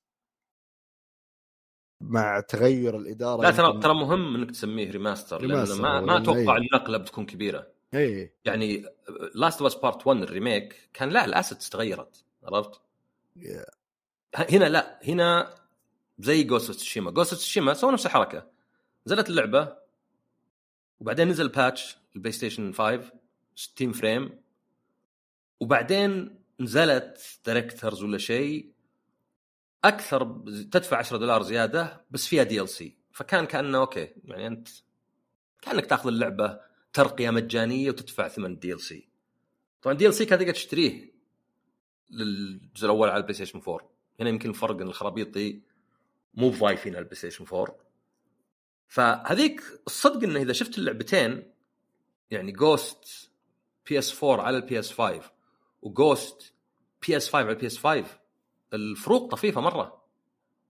مع تغير الإدارة لا ترى ترى مهم إنك تسميه remaster remaster، ما, ما لأن أتوقع إيه. النقله بتكون كبيرة إيه يعني Last of Part 1 ال remake كان لا ال assets تغيرت عرفت؟ Yeah. هنا لا هنا زي Ghost Tsushima Ghost Tsushima سووا نفس الحركة. نزلت اللعبة وبعدين نزل patch ال PlayStation 5 60 frame. وبعدين نزلت director's ولا شيء. أكثر تدفع 10 دولار زيادة بس فيها DLC فكان كأنه أوكي يعني أنت كأنك تأخذ اللعبة ترقية مجانية وتدفع ثمن DLC طبعا DLC كان تقدر تشتريه للجزء الأول على ال PlayStation 4 هنا يمكن الفرق إن الخرابيط دي مو ضايفين على ال PlayStation 4 فهذيك الصدق إنه إذا شفت اللعبتين يعني Ghost PS 4 على ال PS 5 و Ghost PS 5 على ال PS 5 الفروق طفيفة مرة.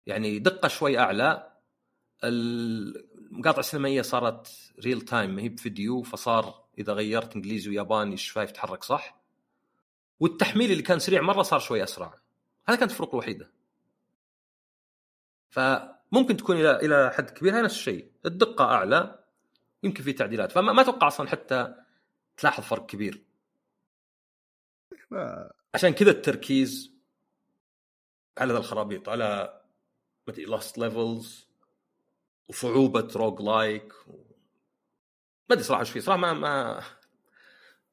يعني دقة شوي أعلى. المقاطع السينمائيه صارت real time ما هي بفيديو فصار إذا غيرت إنجليزي وياباني الشفايف تتحرك صح؟ والتحميل اللي كان سريع مرة صار شوي أسرع. هذا كانت الفروق الوحيدة. فممكن تكون إلى إلى حد كبير هي نفس الشيء. الدقة أعلى يمكن في تعديلات. فما ما أتوقع أصلا حتى تلاحظ فرق كبير. عشان كذا التركيز على الخرابيط على مدري lost levels وصعوبة roguelike و... ما أدري صراحة إيش فيه. صراحة ما ما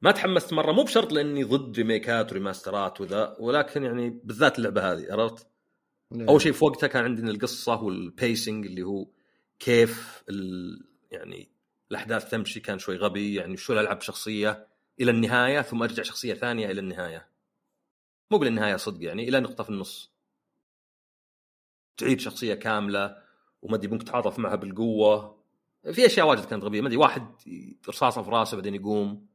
ما تحمست مرة. مو بشرط لأني ضد ريميكات وريماسترات وذا ولكن يعني بالذات اللعبة هذه عرفت؟ أول شيء في وقتها كان عندنا القصة وال pacing اللي هو كيف ال... يعني الأحداث تمشي كان شوي غبي يعني شو العب شخصيه إلى النهاية ثم أرجع شخصية ثانية إلى النهاية. مو بالنهاية صدق يعني إلى نقطة في النص. تعيد شخصية كاملة وما أدري ممكن تتعاطف معها بالقوة. في أشياء واجد كانت غبية ما أدري واحد رصاصة في راسه بعدين يقوم.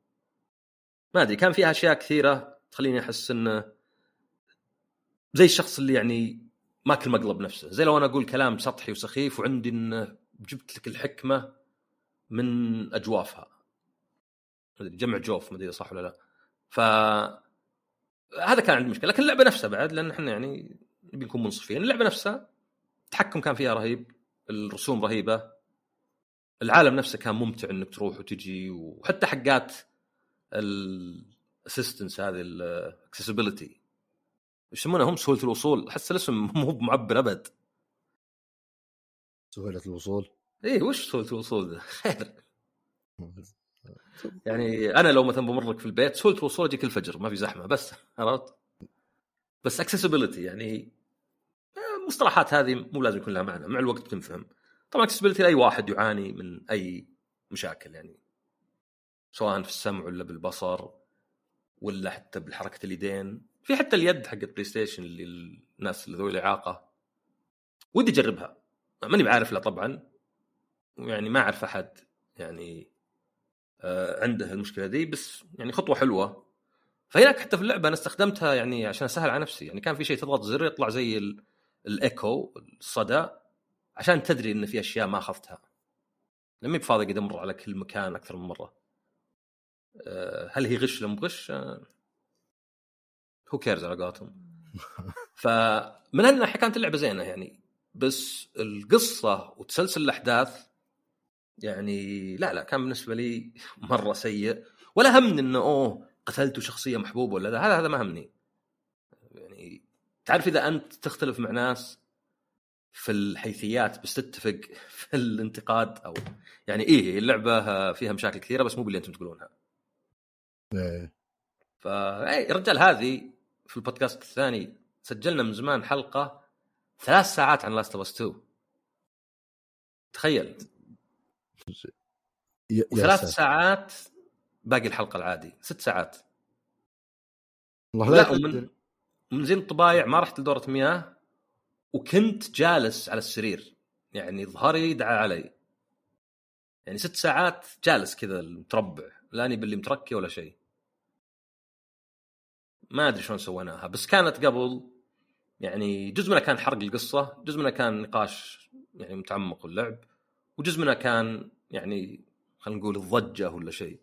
ما أدري كان فيها أشياء كثيرة تخليني أحس إنه زي الشخص اللي يعني ماكل مقلب نفسه. زي لو أنا أقول كلام سطحي وسخيف وعندي انه جبت لك الحكمة من أجوافها. جمع جوف ما أدري صح ولا لا. ف هذا كان عندي مشكلة. لكن اللعبة نفسها بعد لأن إحنا يعني نبي نكون منصفين. اللعبة نفسها التحكم كان فيها رهيب الرسوم رهيبة العالم نفسه كان ممتع إنك تروح وتجي وحتى حقات ال assistance هذه ال accessibility يسمونها هم سهولة الوصول. أحس الاسم *laughs* مو معبر أبد. سهولة الوصول؟ إيه وش سهولة الوصول ذا *laughs* خير. *laughs* يعني أنا لو مثلا بمر لك في البيت سهولة الوصول اجيك الفجر ما في زحمة بس عرفت؟ بس accessibility يعني المصطلحات هذه مو لازم يكون لها معنى مع الوقت بتنفهم. طبعا accessibility لأي واحد يعاني من أي مشاكل يعني. سواء في السمع ولا بالبصر ولا حتى بالحركه اليدين. في حتى اليد حقت PlayStation اللي الناس اللي ذوي الإعاقة ودي أجربها. ماني بعارف لا طبعا يعني ما أعرف أحد يعني آه عنده المشكلة دي بس يعني خطوة حلوة. فهناك حتى في اللعبة أنا استخدمتها يعني عشان أسهل على نفسي. يعني كان في شيء تضغط زر يطلع زي ال- الايكو الصدى عشان تدري إن في أشياء ما اخذتها لما بفاضي قد أمر على كل مكان أكثر من مرة. آه، هل هي غش لم غش؟ who cares على قولتهم. *laughs* فمن هالناحيه كانت اللعبة زينة يعني. بس القصة وتسلسل الأحداث يعني لا لا كان بالنسبة لي مرة سيء. ولا همني إنه أوه قتلت شخصية محبوبة ولا ذا هذا هذا ما همني. يعني تعرف إذا أنت تختلف مع ناس في الحيثيات بس تتفق *laughs* في الانتقاد أو يعني إيه اللعبة فيها مشاكل كثيرة بس مو باللي أنتم تقولونها. إيه. فا رجال هذه في البودكاست الثاني سجلنا من زمان حلقة ثلاث ساعات عن Last of 2 تخيل. ساتر. ساعات باقي الحلقة العادي. ست ساعات. والله لا ومن. من زين الطبايع ما رحت لدوره مياه وكنت جالس على السرير. يعني ظهري دعا علي. يعني ست ساعات جالس كذا متربع لا أني باللي متركي ولا شيء. ما أدري شلون سويناها بس كانت قبل يعني جزء منها كان حرق القصة جزء منها كان نقاش يعني متعمق اللعب وجزء منها كان يعني خلينا نقول الضجة ولا شيء.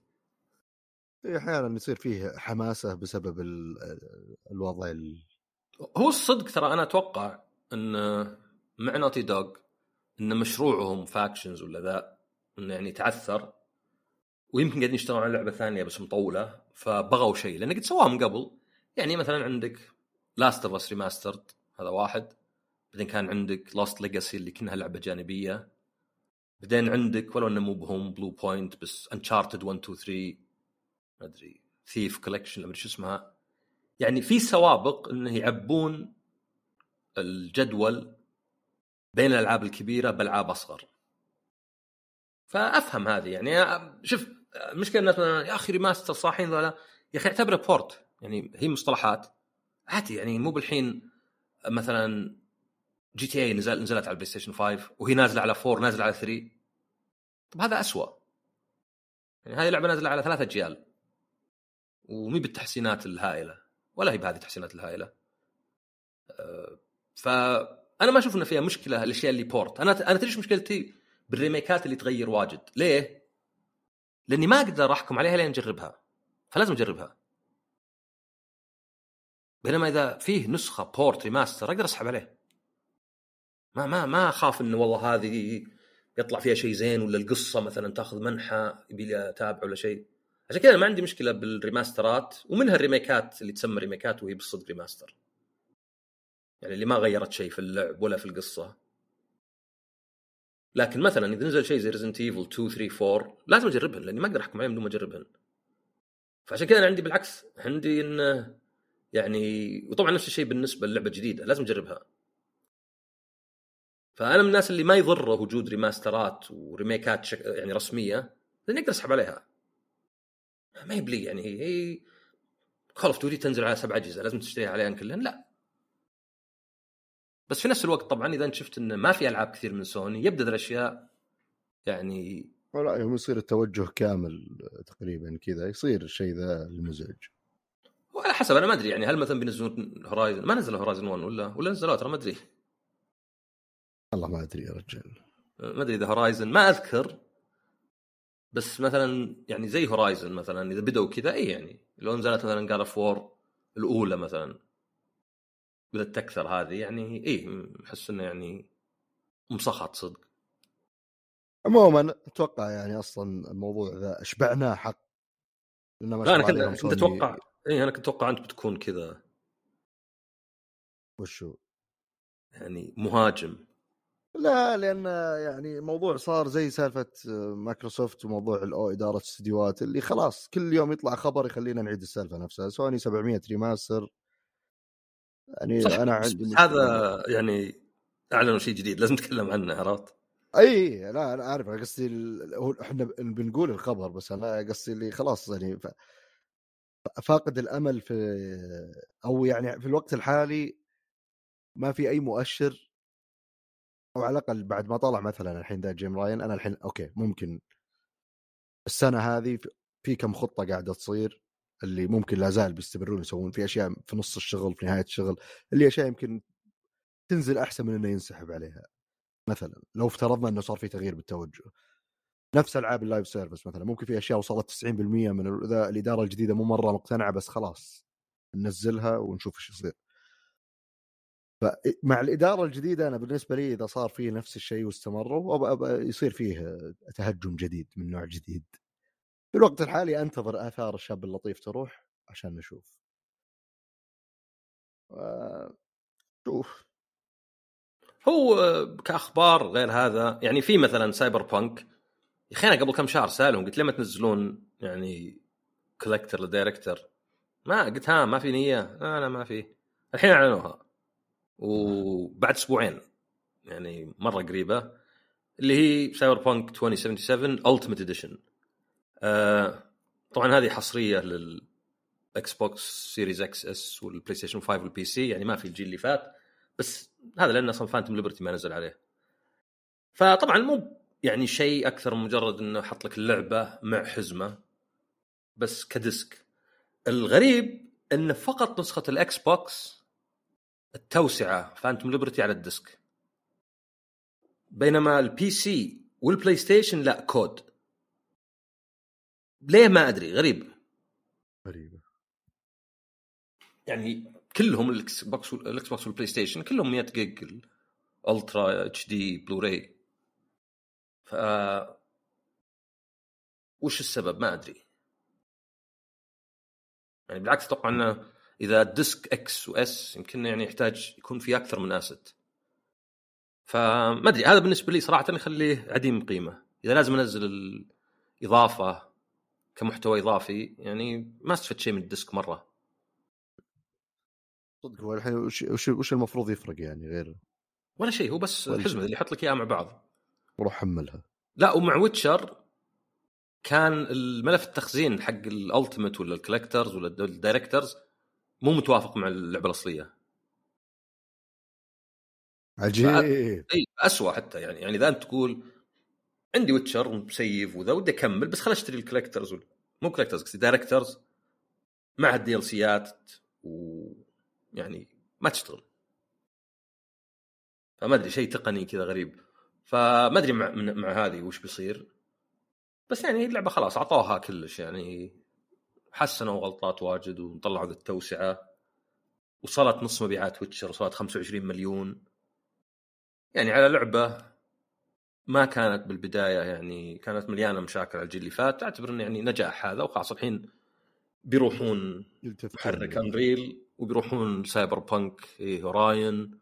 إيه، أحيانا يصير فيه حماسة بسبب ال- الوضع ال... هو الصدق ترى أنا أتوقع إن مع Naughty Dog إن مشروعهم Factions ولا ذا إنه يعني تعثر ويمكن قاعدين يشتغلون على لعبة ثانية بس مطولة فبغوا شيء لأن قد سواها من قبل يعني مثلا عندك Last of Us Remastered هذا واحد. بعدين كان عندك Lost Legacy اللي كانها لعبة جانبية. بعدين عندك ولو إنه مو بهم Bluepoint بس Uncharted 1 2 3 ما أدري Thief Collection ما شو اسمها. يعني في سوابق انه يعبون الجدول بين الألعاب الكبيرة بألعاب أصغر. فأفهم هذه يعني شوف المشكلة الناس يا أخي remaster صاحين ذولا. يا أخي اعتبره port يعني هي مصطلحات عادي يعني مو بالحين مثلا GTA نزل نزلت على ال PlayStation 5 وهي نازلة على 4 نازلة على 3 طب هذا اسوء يعني هذه اللعبة نازلة على ثلاث اجيال ومي بالتحسينات الهائلة ولا هي بهذه التحسينات الهائلة. أه، فأنا ما أشوف إنه فيها مشكلة الاشياء اللي port أنا أنا تدري مشكلتي؟ بال remake ات اللي تغير واجد. ليه؟ لأني ما أقدر أحكم عليها لين أجربها. فلازم أجربها. بينما إذا فيه نسخة port remaster أقدر أسحب عليه. ما ما ما أخاف إنه والله هذه يطلع فيها شيء زين ولا القصة مثلا تأخذ منحى يبي لي أتابع ولا شيء. عشان كذا ما عندي مشكلة بال remaster ات ومنها ال remake ات اللي تسمى remake ات وهي بالصدق remaster يعني اللي ما غيرت شيء في اللعب ولا في القصة. لكن مثلا إذا نزل شيء زي Resident Evil 2 3 4 لازم أجربهن لأني ما أقدر أحكم عليهم بدون ما أجربهن. فعشان كذا أنا عندي بالعكس عندي انه يعني وطبعا نفس الشيء بالنسبة للعبة الجديدة لازم اجربها فأنا من الناس اللي ما يضره وجود remaster ات و remake ات شك... يعني رسمية لأني أقدر أسحب عليها. ما يبلي يعني هي Call of تنزل على سبع أجهزة لازم تشتريها عليهن كلهن لا. بس في نفس الوقت طبعا إذا أنت شفت انه ما في ألعاب كثير من سوني يبدأ الأشياء يعني لا يوم يصير التوجه كامل تقريبا كذا يصير الشيء ذا المزعج. وعلى حسب أنا ما أدري يعني هل مثلا بينزلون Horizon ما نزلوا Horizon 1 ولا ولا نزلوه ترى ما أدري. والله ما أدري يا رجال. ما أدري إذا Horizon ما أذكر. بس مثلا يعني زي Horizon مثلا إذا بدأوا كذا اي يعني لو نزلت مثلا God of War الأولى مثلا. بدأت تكثر هذه يعني اي أحس إنه يعني مصخط صدق. عموما أتوقع يعني أصلا الموضوع ذا أشبعناه حق لا أنا كنت انت تتوقع اي أنا كنت أتوقع أنت بتكون كذا. وشو؟ يعني مهاجم. لا لأن يعني الموضوع صار زي سالفة مايكروسوفت وموضوع الاو إدارة الاستديوهات اللي خلاص كل يوم يطلع خبر يخلينا نعيد السالفة نفسها. سوني 700 remaster. يعني صح أنا عندي هذا يعني أعلنوا شيء جديد لازم نتكلم عنه عرفت؟ إي لا أنا عارف قصدي إحنا بنقول الخبر بس أنا قصدي اللي خلاص يعني فاقد الأمل في أو يعني في الوقت الحالي ما في أي مؤشر أو على الأقل بعد ما طلع مثلا الحين ذا جيم رايان أنا الحين okay ممكن السنة هذه في كم خطة قاعدة تصير اللي ممكن لا زال بيستمرون يسوون في أشياء في نص الشغل في نهاية الشغل اللي أشياء يمكن تنزل أحسن من إنه ينسحب عليها مثلا لو افترضنا إنه صار في تغيير بالتوجه. نفس ألعاب ال live service مثلا ممكن في أشياء وصلت 90% من الإدارة الجديدة مو مرة مقتنعة بس خلاص ننزلها ونشوف إيش يصير. فمع الإدارة الجديدة أنا بالنسبة لي إذا صار فيه نفس الشيء واستمروا يصير فيه تهجم جديد من نوع جديد. في الوقت الحالي أنتظر آثار الشاب اللطيف تروح عشان نشوف. شوف. هو كأخبار غير هذا يعني في مثلا سايبر بانك يا أخي أنا قبل كم شهر سألهم قلت لما تنزلون يعني collector ل director ما قلت ها ما في نية؟ لا لا ما في. الحين أعلنوها. وبعد أسبوعين يعني مرة قريبة اللي هي Cyberpunk 2077 Ultimate Edition طبعا هذه حصرية لل Xbox Series X S وال PlayStation 5 وال PC يعني ما في الجيل اللي فات بس هذا لأن أصلا Phantom Liberty ما نزل عليه. فطبعا مو يعني شيء أكثر من مجرد إنه حط لك اللعبة مع حزمة بس ك disc الغريب انه فقط نسخة ال Xbox التوسعة Phantom Liberty على ال disc. بينما ال PC وال PlayStation لا كود. ليه ما أدري غريب. غريبة. يعني كلهم ال Xbox ال Xbox وال PlayStation كلهم 100 gig Ultra HD Blu-ray ف وش السبب؟ ما أدري. يعني بالعكس أتوقع إنه إذا disc X و S يمكن يعني يحتاج يكون في أكثر من asset. فما أدري. هذا بالنسبة لي صراحة يخليه عديم قيمة. إذا لازم أنزل الإضافة كمحتوى إضافي يعني ما استفدت شيء من ال disc مرة. صدق هو الحين وش وش, المفروض يفرق يعني غير؟ ولا شيء هو بس الحزمه. اللي يحط لك إياها مع بعض. روح حملها لا ومع Witcher كان الملف التخزين حق ال Ultimate ولا ال Collector's ولا ال Director's مو متوافق مع اللعبة الأصلية. عجيب. إي اسوء حتى يعني. يعني إذا أنت تقول عندي Witcher مسيف وذا ودي أكمل بس خل أشتري ال Collector's مو Collector's قصدي Director's مع ال DLC ات ويعني ما تشتغل. فما أدري شيء تقني كذا غريب. فما أدري مع, مع هذه وش بيصير. بس يعني اللعبة خلاص أعطوها كلش يعني. حسنوا غلطات واجد وطلعوا ذا التوسعة. وصلت نص مبيعات Witcher وصلت 25 مليون. يعني على لعبة ما كانت بالبداية يعني كانت مليانة مشاكل على الجيل اللي فات. أعتبر انه يعني نجاح هذا وخلاص. الحين بيروحون محرك Unreal وبيروحون Cyberpunk إيه Orion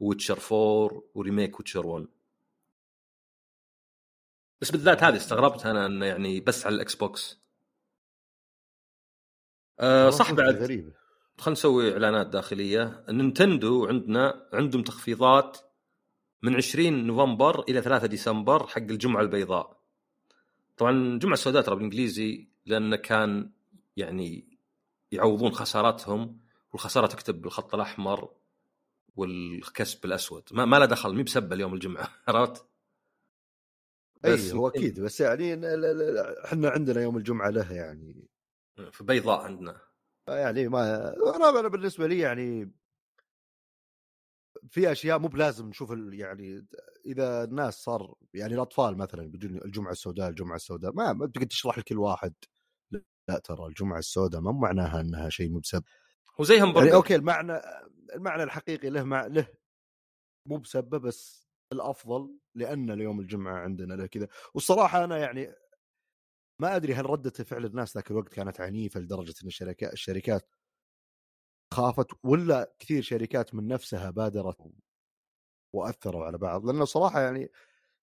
Witcher 4 و remake Witcher 1 بس بالذات هذه استغربت أنا انه يعني بس على ال Xbox. أه صح بعد. غريبة. خلينا نسوي إعلانات داخلية. Nintendo عندنا عندهم تخفيضات من 20 نوفمبر إلى 3 ديسمبر حق الجمعة البيضاء. طبعا الجمعه السوداء ترى بالإنجليزي لأنه كان يعني يعوضون خساراتهم والخسارة تكتب بالخط الأحمر والكسب بالاسود ما, ما له دخل مي بسبة اليوم الجمعة *laughs* عرفت؟ اي بس هو أكيد بس يعني إحنا عندنا يوم الجمعة له يعني. في بيضاء عندنا. يعني ما أنا بالنسبة لي يعني في أشياء مو بلازم نشوف يعني إذا الناس صار يعني الأطفال مثلا بيجون الجمعة السوداء الجمعة السوداء ما ما تقدر تشرح لكل واحد. لا ترى الجمعة السوداء ما معناها إنها شيء مبسب وزي همبرجر يعني أوكي المعنى المعنى الحقيقي له مع له مو بسبه بس الأفضل لأن اليوم الجمعة عندنا له كذا. والصراحة أنا يعني ما أدري هل ردة فعل الناس ذاك الوقت كانت عنيفة لدرجة إن الشركات الشركات خافت ولا كثير شركات من نفسها بادرت وأثروا على بعض. لأنه صراحة يعني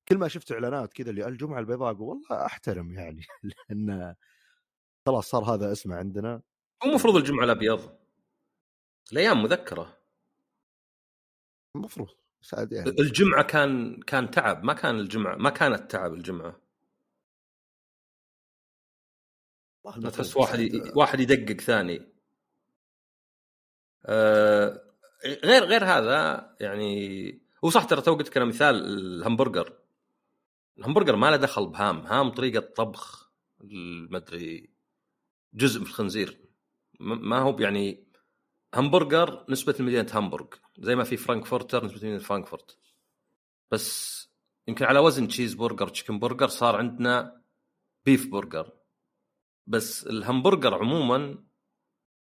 كل ما شفت إعلانات كذا اللي الجمعة البيضاء أقول والله أحترم يعني. *laughs* لأن خلاص صار هذا اسمه عندنا. هو المفروض الجمعة الأبيض. الأيام مذكرة. المفروض بس عاد يعني. الجمعة كان كان تعب. ما كان الجمعة ما كانت تعب الجمعة. المفروض تحس واحد ي- واحد يدقق ثاني. آه غير غير هذا يعني هو صح ترى تو قلت لك مثال الهمبرجر. الهمبرجر ما له دخل ب ham. ham طريقة طبخ المدري جزء في الخنزير. ما هو يعني همبرجر نسبة لمدينة هامبورغ زي ما في فرانكفورتر نسبة لمدينة فرانكفورت. بس يمكن على وزن cheeseburger chicken burger صار عندنا beef burger. بس الهمبرجر عموما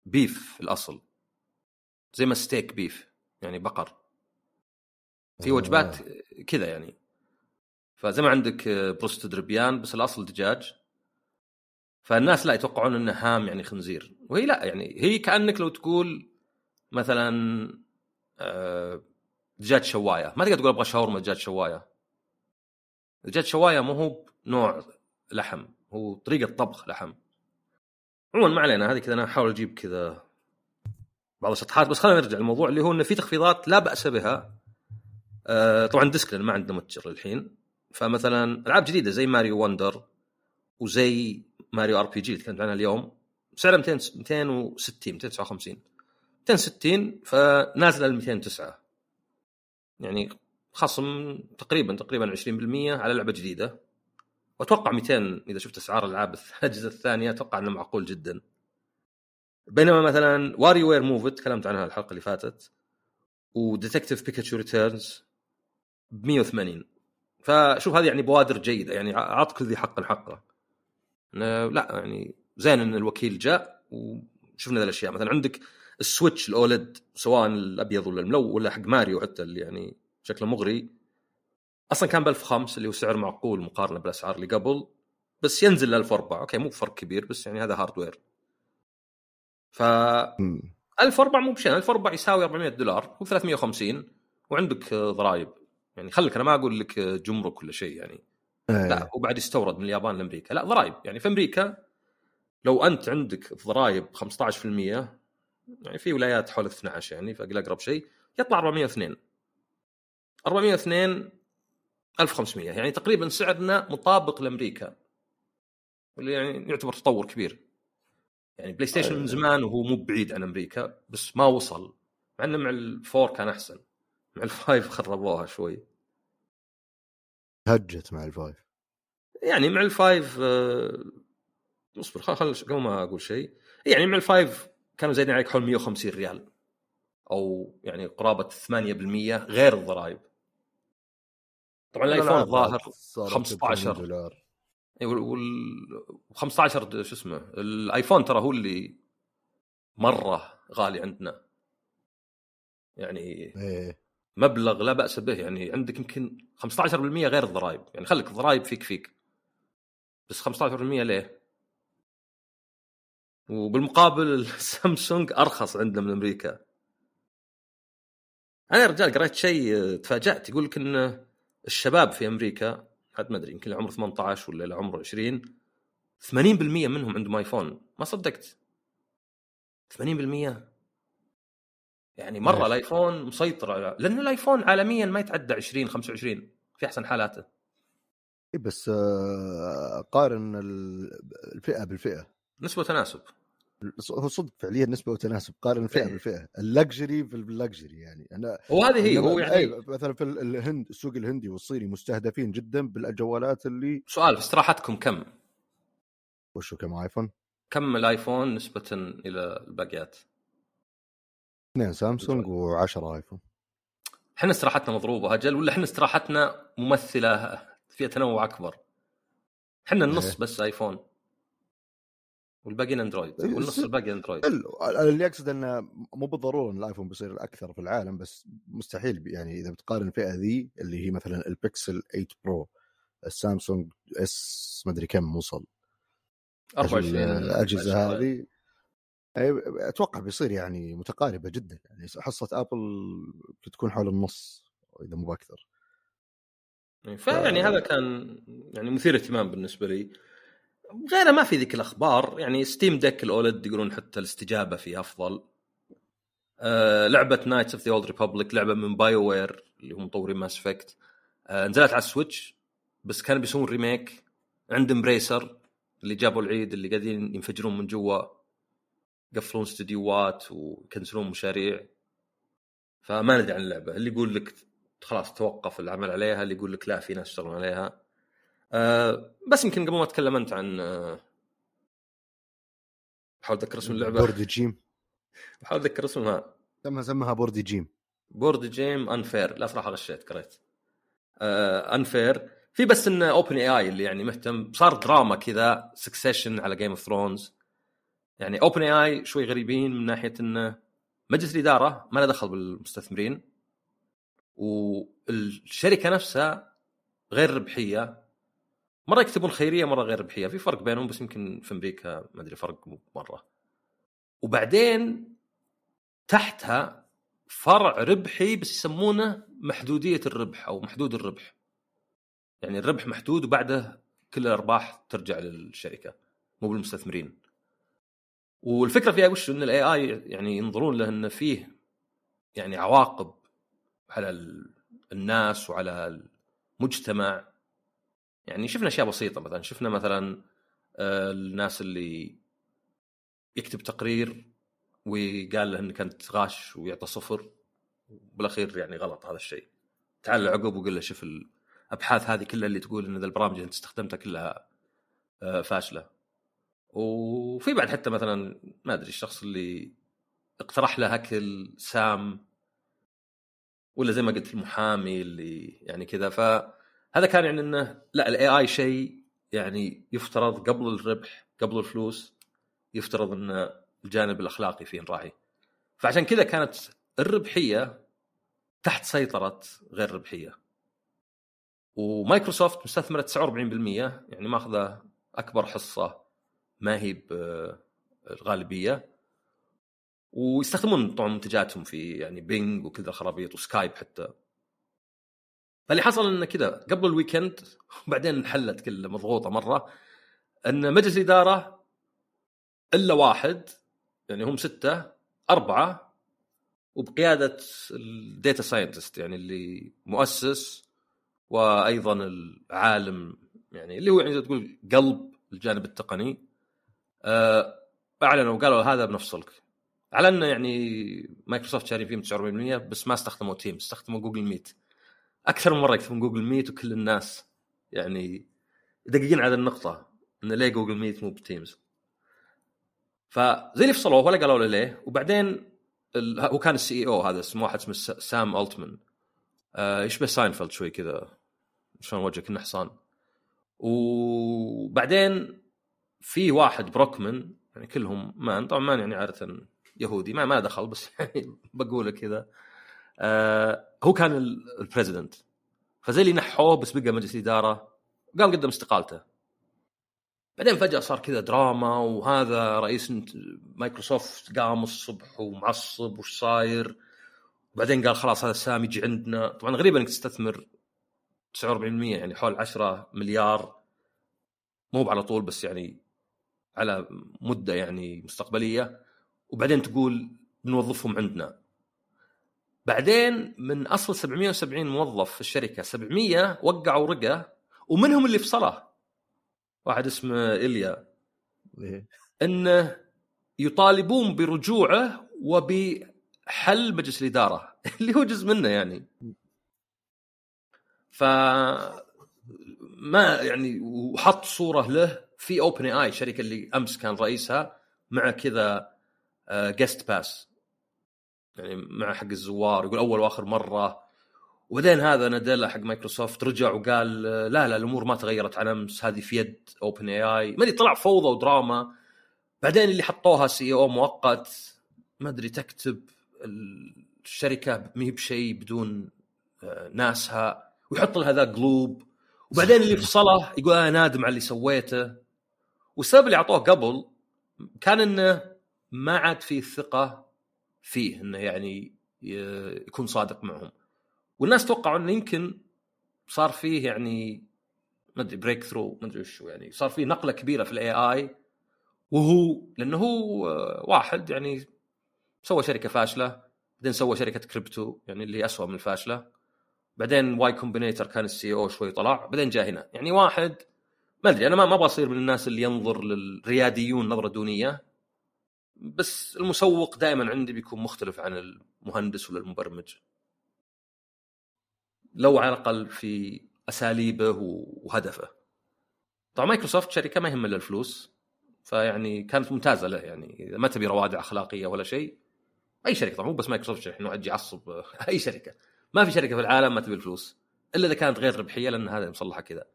beef في الأصل. زي ما steak beef يعني بقر. في آه. وجبات كذا يعني. فزي ما عندك بروستد ربيان بس الأصل دجاج. فالناس لا يتوقعون إنه ham يعني خنزير. وهي لا يعني هي كأنك لو تقول مثلا آه، دجاج شواية. ما تقدر تقول أبغى شاورما دجاج شواية. دجاج شواية مو هو نوع لحم هو طريقة طبخ لحم. عموما ما علينا هذه كذا أنا أحاول أجيب كذا بعض الشطحات. بس خلينا نرجع للموضوع اللي هو انه في تخفيضات لا بأس بها. آه طبعا disc ما عندنا متجر الحين فمثلا ألعاب جديدة زي Mario Wonder وزي Mario RPG اللي تكلمت عنها اليوم. سعرها 200 260 259 260 فنازلة ل 209 يعني خصم تقريبا تقريبا 20% على لعبة جديدة. وأتوقع 200 إذا شفت أسعار العاب الأجهزة الثانية أتوقع إنه معقول جدا. بينما مثلا WarioWare Move تكلمت عنها الحلقة اللي فاتت. و Detective Pikachu Returns ب 180 فشوف هذه يعني بوادر جيدة. يعني اعط كل ذي حق حقه لا يعني زين إن الوكيل جاء وشفنا ذي الأشياء. مثلا عندك ال Switch ال OLED سواء الأبيض ولا الملون ولا حق ماريو حتى اللي يعني شكله مغري. أصلا كان ب 1005 اللي هو سعر معقول مقارنة بالأسعار اللي قبل بس ينزل ل 1004 أوكي مو فرق كبير بس يعني هذا hardware ف مم. 1004 مو بشيء 1004 يساوي 400 دولار هو 350 وعندك ضرائب يعني خليك أنا ما أقول لك جمرك ولا شيء يعني. إيه. لا وبعد يستورد من اليابان لأمريكا. لا ضرائب يعني في أمريكا لو أنت عندك ضرائب 15% يعني في ولايات حول 12 يعني فأقل أقرب شيء يطلع 402 402 1500 يعني تقريبا سعرنا مطابق لأمريكا واللي يعني يعتبر تطور كبير. يعني PlayStation من زمان وهو مو بعيد عن أمريكا بس ما وصل مع إنه مع ال four كان أحسن مع ال five *laughs* خربوها شوي. هجت مع ال five. يعني مع ال five آه، اصبر خل قبل ما أقول شيء يعني مع ال five كانوا زايدين عليك حول 150 ريال. أو يعني قرابة 8% غير الضرائب. طبعا الآيفون الظاهر 15 دولار. اي وال 15 شو اسمه الآيفون ترى هو اللي مرة غالي عندنا. يعني إيه. مبلغ لا بأس به يعني عندك يمكن 15% غير الضرائب. يعني خليك الضرائب فيك فيك. بس 15% ليه؟ وبالمقابل *laughs* السامسونج أرخص عندنا من أمريكا. أنا يا رجال قريت شيء تفاجأت. يقول لك إن الشباب في أمريكا حد ما أدري يمكن عمره 18 ولا له عمره 20 80% منهم عندهم آيفون. ما صدقت. 80% يعني مرة ماشي. الآيفون مسيطر على لأن الآيفون عالميا ما يتعدى 20 25 في أحسن حالاته. إيه بس آه، قارن ال- الفئة بالفئة. نسبة وتناسب هو صدق فعليا نسبة وتناسب قارن إيه. بالفئة اللكجري باللكجري يعني أنا وهذه هي هو يعني مثلا في ال- الهند السوق الهندي والصيني مستهدفين جدا بالجوالات اللي سؤال في استراحتكم كم؟ وشو كم آيفون كم الآيفون نسبة إلى الباقيات؟ اثنين سامسونج و10 آيفون إحنا استراحتنا مضروبة أجل ولا إحنا استراحتنا ممثلة فيها تنوع أكبر؟ إحنا النص إيه. بس آيفون والباقيين أندرويد. إيه، والنص الباقي أندرويد. ال- اللي أقصد إنه مو بالضرورة إن الآيفون بيصير الأكثر في العالم بس مستحيل يعني إذا بتقارن الفئة ذي اللي هي مثلا البكسل 8 Pro السامسونج S مدري كم وصل. 24 الأجهزة 24. هذه أي- أتوقع بيصير يعني متقاربة جدا. يعني حصة ابل بتكون حول النص إذا مو بأكثر. فيعني هذا كان يعني مثير اهتمام بالنسبة لي. غيره ما في ذيك الأخبار. يعني Steam Deck ال OLED يقولون حتى الاستجابة فيه أفضل. آه لعبة Knights of the Old Republic لعبة من BioWare اللي هم مطورين Mass Effect آه نزلت على ال Switch بس كانوا بيسوون remake عند Embracer اللي جابوا العيد اللي قاعدين ينفجرون من جوا. يقفلون استديوهات ويكنسلون مشاريع. فما ندري عن اللعبة. اللي يقول لك خلاص توقف العمل عليها اللي يقول لك لا في ناس يشتغلون عليها. أه بس يمكن قبل ما أتكلم أنت عن أه بحاول أتذكر اسم اللعبة. board game. بحاول أتذكر اسمها. سمها سمها board game. board game Unfair لا صراحة غشيت قريت. آه انفير في بس إن OpenAI اللي يعني مهتم. صار دراما كذا Succession على Game of Thrones يعني OpenAI شوي غريبين من ناحية انه مجلس الإدارة ما له دخل بالمستثمرين. والشركة نفسها غير ربحية. مرة يكتبون خيريه مرة غير ربحية. في فرق بينهم بس يمكن في أمريكا ما أدري فرق مرة. وبعدين تحتها فرع ربحي بس يسمونه محدودية الربح أو محدود الربح. يعني الربح محدود وبعده كل الأرباح ترجع للشركة مو بالمستثمرين. والفكرة فيها وش؟ إن الاي اي يعني ينظرون له إنه فيه يعني عواقب على ال- الناس وعلى المجتمع. يعني شفنا أشياء بسيطة مثلا شفنا مثلا آه، الناس اللي يكتب تقرير وقال له انك انت غاش ويعطى صفر بالاخير يعني غلط هذا الشيء. تعال عقب وقول له شوف الأبحاث هذه كلها اللي تقول إن البرامج اللي أنت استخدمتها كلها آه، فاشلة. وفي بعد حتى مثلا ما أدري الشخص اللي اقترح له أكل سام ولا زي ما قلت المحامي اللي يعني كذا فهذا كان يعني إنه لا ال AI شيء يعني يفترض قبل الربح قبل الفلوس يفترض إن الجانب الأخلاقي فيه نراعي فعشان كذا كانت الربحية تحت سيطرة غير ربحية. ومايكروسوفت مستثمرة 49% يعني ماخذة أكبر حصة ما هي بالغالبيه ويستخدمون طبعا منتجاتهم في يعني Bing وكذا خرابيط و Skype حتى. فاللي حصل إنه كذا قبل ال weekend وبعدين انحلت كلها مضغوطة مرة إن مجلس الإدارة إلا واحد يعني هم ستة أربعة وبقيادة ال data scientist يعني اللي مؤسس وأيضا العالم يعني اللي هو يعني تقول قلب الجانب التقني. آه، أعلنوا وقالوا هذا بنفصلك. على إنه يعني مايكروسوفت شارين فيه 49% بس ما استخدموا Teams استخدموا Google Meet أكثر من مرة يكتبون Google Meet وكل الناس يعني دقيقين على النقطة انه ليه Google Meet مو ب Teams. فزي اللي فصلوه ولا قالوا له ليه. وبعدين ال... هو كان ال CEO هذا اسمه واحد اسمه سام ألتمان. آه يشبه ساينفيلد شوي كذا. شلون وجهه كنه حصان. وبعدين في واحد بروكمان يعني كلهم man. طبعا man يعني عادة يهودي ما ما دخل بس *laughs* يعني بقوله كذا. آه هو كان ال president فزي اللي نحوه بس بقى مجلس اداره قام قدم استقالته. بعدين فجأة صار كذا دراما وهذا رئيس مايكروسوفت قام الصبح ومعصب وش صاير؟ وبعدين قال خلاص هذا سام يجي عندنا. طبعا غريب إنك تستثمر 49% يعني حول 10 مليار. مو على طول بس يعني على مدة يعني مستقبلية. وبعدين تقول بنوظفهم عندنا. بعدين من أصل 770 موظف في الشركة 700 وقعوا رقة ومنهم اللي فصله واحد اسمه إليا إيه. إنه يطالبون برجوعه وبحل مجلس الإدارة *laughs* اللي هو جزء منه يعني. ف ما يعني وحط صورة له في OpenAI شركة اللي أمس كان رئيسها مع كذا guest آه، pass يعني مع حق الزوار يقول أول وآخر مرة. وبعدين هذا ناديلا حق مايكروسوفت رجع وقال لا لا الأمور ما تغيرت عن أمس هذه في يد OpenAI ما أدري طلع فوضى ودراما. بعدين اللي حطوها CEO مؤقت. ما أدري تكتب الشركة ما هي بشيء بدون آه، ناسها. ويحط لها ذا قلوب وبعدين اللي فصله يقول أنا نادم على اللي سويته. والسبب اللي أعطوه قبل كان إنه ما عاد في ثقة فيه إنه يعني يكون صادق معهم. والناس توقعوا إنه يمكن صار فيه يعني ما أدري breakthrough ما أدري وش يعني صار فيه نقلة كبيرة في ال AI وهو لأنه هو واحد يعني سوى شركة فاشلة بعدين سوى شركة كريبتو يعني اللي اسوء من الفاشلة. بعدين Y Combinator كان ال CEO شوي طلع بعدين جاء هنا. يعني واحد ما أدري أنا ما أبغى أصير من الناس اللي ينظر للرياديون نظرة دونية. بس المسوق دائما عندي بيكون مختلف عن المهندس ولا المبرمج. لو على الأقل في أساليبه وهدفه. طبعا مايكروسوفت شركة ما يهم إلا الفلوس فيعني كانت ممتازة له يعني. إذا ما تبي روادع أخلاقية ولا شيء أي شركة طبعا مو بس مايكروسوفت انه أجي أعصب *laughs* أي شركة. ما في شركة في العالم ما تبي الفلوس إلا إذا كانت غير ربحية لأن هذا مصلحة كذا.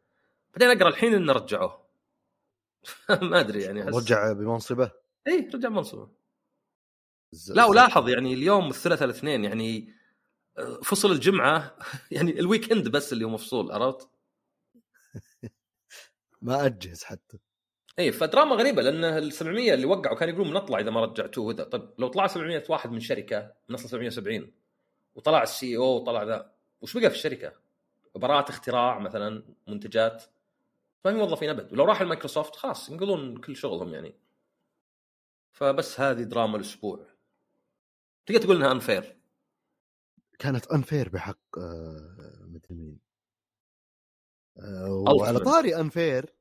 بعدين أقرأ الحين انه رجعوه. *laughs* ما أدري يعني رجع بمنصبه؟ اي رجع منصبه لا ولاحظ يعني اليوم الثلاثاء الاثنين يعني آه، فصل الجمعة *laughs* يعني ال weekend بس اللي هو مفصول عرفت؟ *laughs* ما أجهز حتى. اي فدراما غريبة لأن ال 700 اللي وقعوا كانوا يقولون بنطلع إذا ما رجعتوه هذا طيب لو طلع 700 واحد من شركة من اصل 770 وطلع ال CEO وطلع ذا وش بقى في الشركة؟ براءة اختراع مثلا منتجات. ما في موظفين أبد. ولو راح المايكروسوفت خلاص ينقلون كل شغلهم يعني. فبس هذه دراما الأسبوع. تقدر تقول إنها unfair كانت unfair بحق آه مدري مين؟ آه وعلى طاري unfair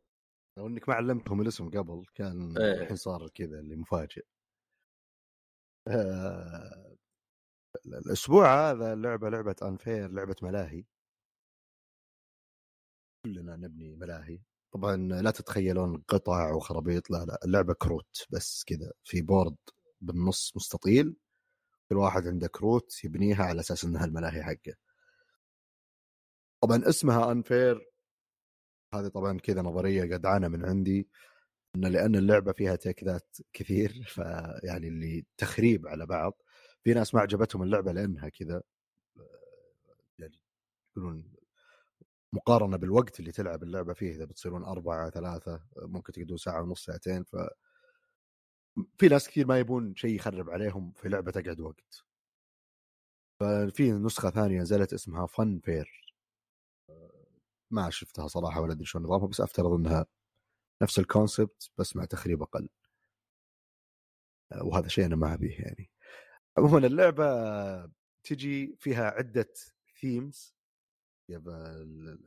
لو إنك ما علمتهم الاسم قبل كان إيه. الحين صار كذا اللي مفاجئ. آه الأسبوع هذا اللعبه لعبة Unfair لعبة ملاهي. كلنا نبني ملاهي. طبعا لا تتخيلون قطع وخرابيط لا لا اللعبة كروت بس كذا في board بالنص مستطيل كل واحد عنده كروت يبنيها على أساس إنها الملاهي حقه. طبعا اسمها انفير هذه طبعا كذا نظرية جدعانه من عندي إن لأن اللعبة فيها تكذات كثير *laughs* فيعني اللي تخريب على بعض. في ناس ما عجبتهم اللعبة لأنها كذا يعني يقولون مقارنة بالوقت اللي تلعب اللعبة فيه إذا بتصيرون أربعة ثلاثة ممكن تقعدون ساعة ونص ساعتين ف في ناس كثير ما يبون شيء يخرب عليهم في لعبة تقعد وقت. ففي نسخة ثانية نزلت اسمها Funfair ما شفتها صراحة ولا أدري شو نظامها بس أفترض إنها نفس ال concept بس مع تخريب أقل. وهذا شيء أنا ما أبيه يعني. عموما اللعبة تجي فيها عدة themes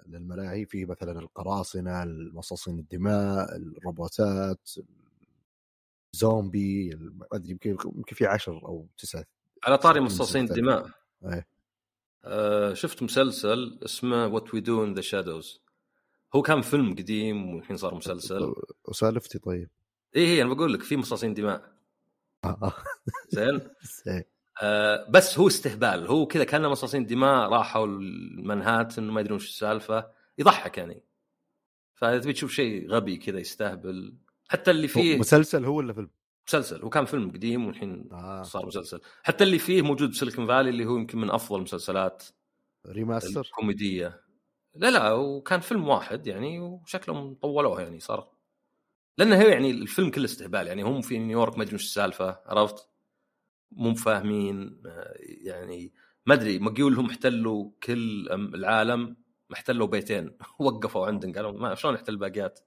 للملاهي في مثلا القراصنة المصاصين الدماء الروبوتات زومبي ما أدري يمكن يمكن في عشر أو تسعه على طاري مصاصين الدماء. إيه. آه شفت مسلسل اسمه What We Do in the Shadows هو كان فيلم قديم والحين صار مسلسل. وسالفتي طيب. اي هي أنا بقول لك في مصاصين دماء. آه. زين؟ *laughs* إيه. آه بس هو استهبال. هو كذا كان مصاصين دماء راحوا المنهاتن ما يدرون وش السالفة. يضحك يعني. فإذا تبي تشوف شيء غبي كذا يستهبل حتى اللي فيه مسلسل هو ولا فيلم؟ مسلسل. هو كان فيلم قديم والحين آه. صار مسلسل. حتى اللي فيه موجود بسيليكون فالي اللي هو يمكن من أفضل المسلسلات ريماستر؟ الكوميدية. لا لا وكان فيلم واحد يعني وشكلهم طولوه يعني صار. لأنه هو يعني الفيلم كله استهبال يعني. هم في نيويورك ما ادري السالفة عرفت؟ مو فاهمين يعني ما أدري مقيول هم احتلوا كل العالم احتلوا بيتين. *laughs* وقفوا عندهم قالوا ما شلون نحتل باقيات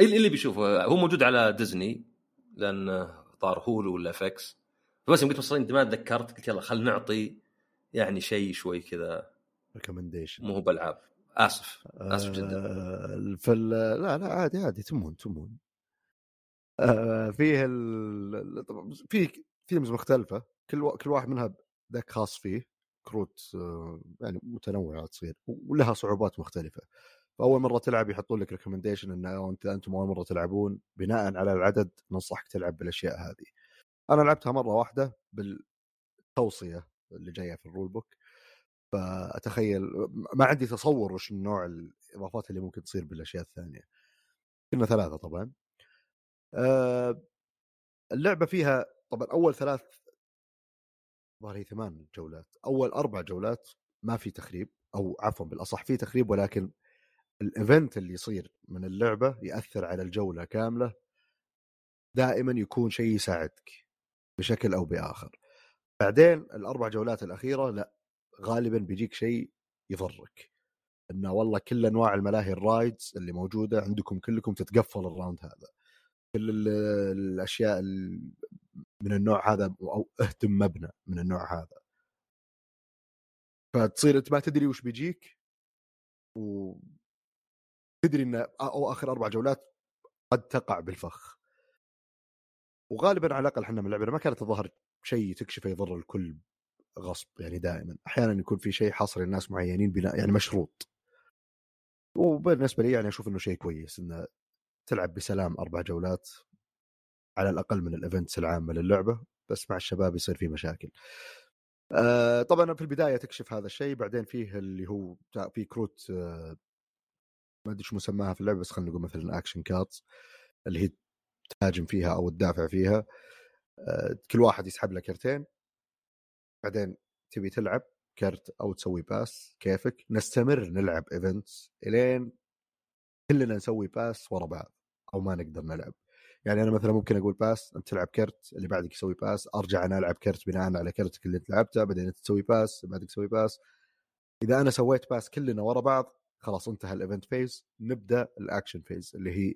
اللي بيشوفه هو موجود على ديزني لأن طار هولو ولا فكس فبس يوم قلت مصرين ما تذكرت قلت يلا خل نعطي يعني شيء شوي كذا. ريكومنديشن مو هو بألعاب. آسف آسف جدا. آه فال... لا لا عادي عادي تمون تمون آه فيه ال... في themes مختلفة. كل و... كل واحد منها ذاك خاص فيه. كروت آه يعني متنوعة تصير ولها صعوبات مختلفة. فأول مرة تلعب يحطون لك recommendation انه أنت أنتم أول مرة تلعبون بناء على العدد ننصحك تلعب بالأشياء هذه. أنا لعبتها مرة واحدة بالتوصية اللي جاية في ال rule book فأتخيل ما عندي تصور وش النوع الإضافات اللي ممكن تصير بالأشياء الثانية. كنا ثلاثة طبعا. اللعبة فيها طبعا أول ثلاث ظهر هي ثمان جولات أول أربع جولات ما في تخريب أو عفوا بالأصح في تخريب ولكن الايفنت اللي يصير من اللعبة يأثر على الجولة كاملة. دائما يكون شيء يساعدك بشكل أو بآخر. بعدين الأربع جولات الأخيرة لا غالبا بيجيك شيء يضرك. إنه والله كل أنواع الملاهي الرايدز اللي موجودة عندكم كلكم تتقفل الراوند هذا. كل الأشياء من النوع هذا أو اهتم مبنى من النوع هذا. فتصير أنت ما تدري وش بيجيك و تدري إن أو آخر أربع جولات قد تقع بالفخ. وغالبا على الأقل إحنا من اللعبة ما كانت الظهر شيء تكشفه يضر الكل غصب يعني دائما. أحيانا يكون في شيء حصري لناس معينين بناء يعني مشروط. وبالنسبة لي يعني أشوف إنه شيء كويس انه تلعب بسلام أربع جولات على الأقل من ال events العامة للعبة بس مع الشباب يصير في مشاكل. آه طبعا في البداية تكشف هذا الشيء بعدين فيه اللي هو في كروت آه ما أدري شو مسماها في اللعبة بس خلينا نقول مثلا action cards اللي هي تهاجم فيها أو تدافع فيها. آه كل واحد يسحب له كرتين. بعدين تبي تلعب كرت أو تسوي pass كيفك؟ نستمر نلعب events إلين كلنا نسوي pass ورا بعض أو ما نقدر نلعب. يعني أنا مثلا ممكن أقول pass أنت تلعب كرت اللي بعدك يسوي pass أرجع أنا ألعب كرت بناء على كرتك اللي أنت لعبته بعدين أنت تسوي pass بعدك تسوي pass إذا أنا سويت pass كلنا ورا بعض خلاص انتهى ال event phase نبدأ ال action phase اللي هي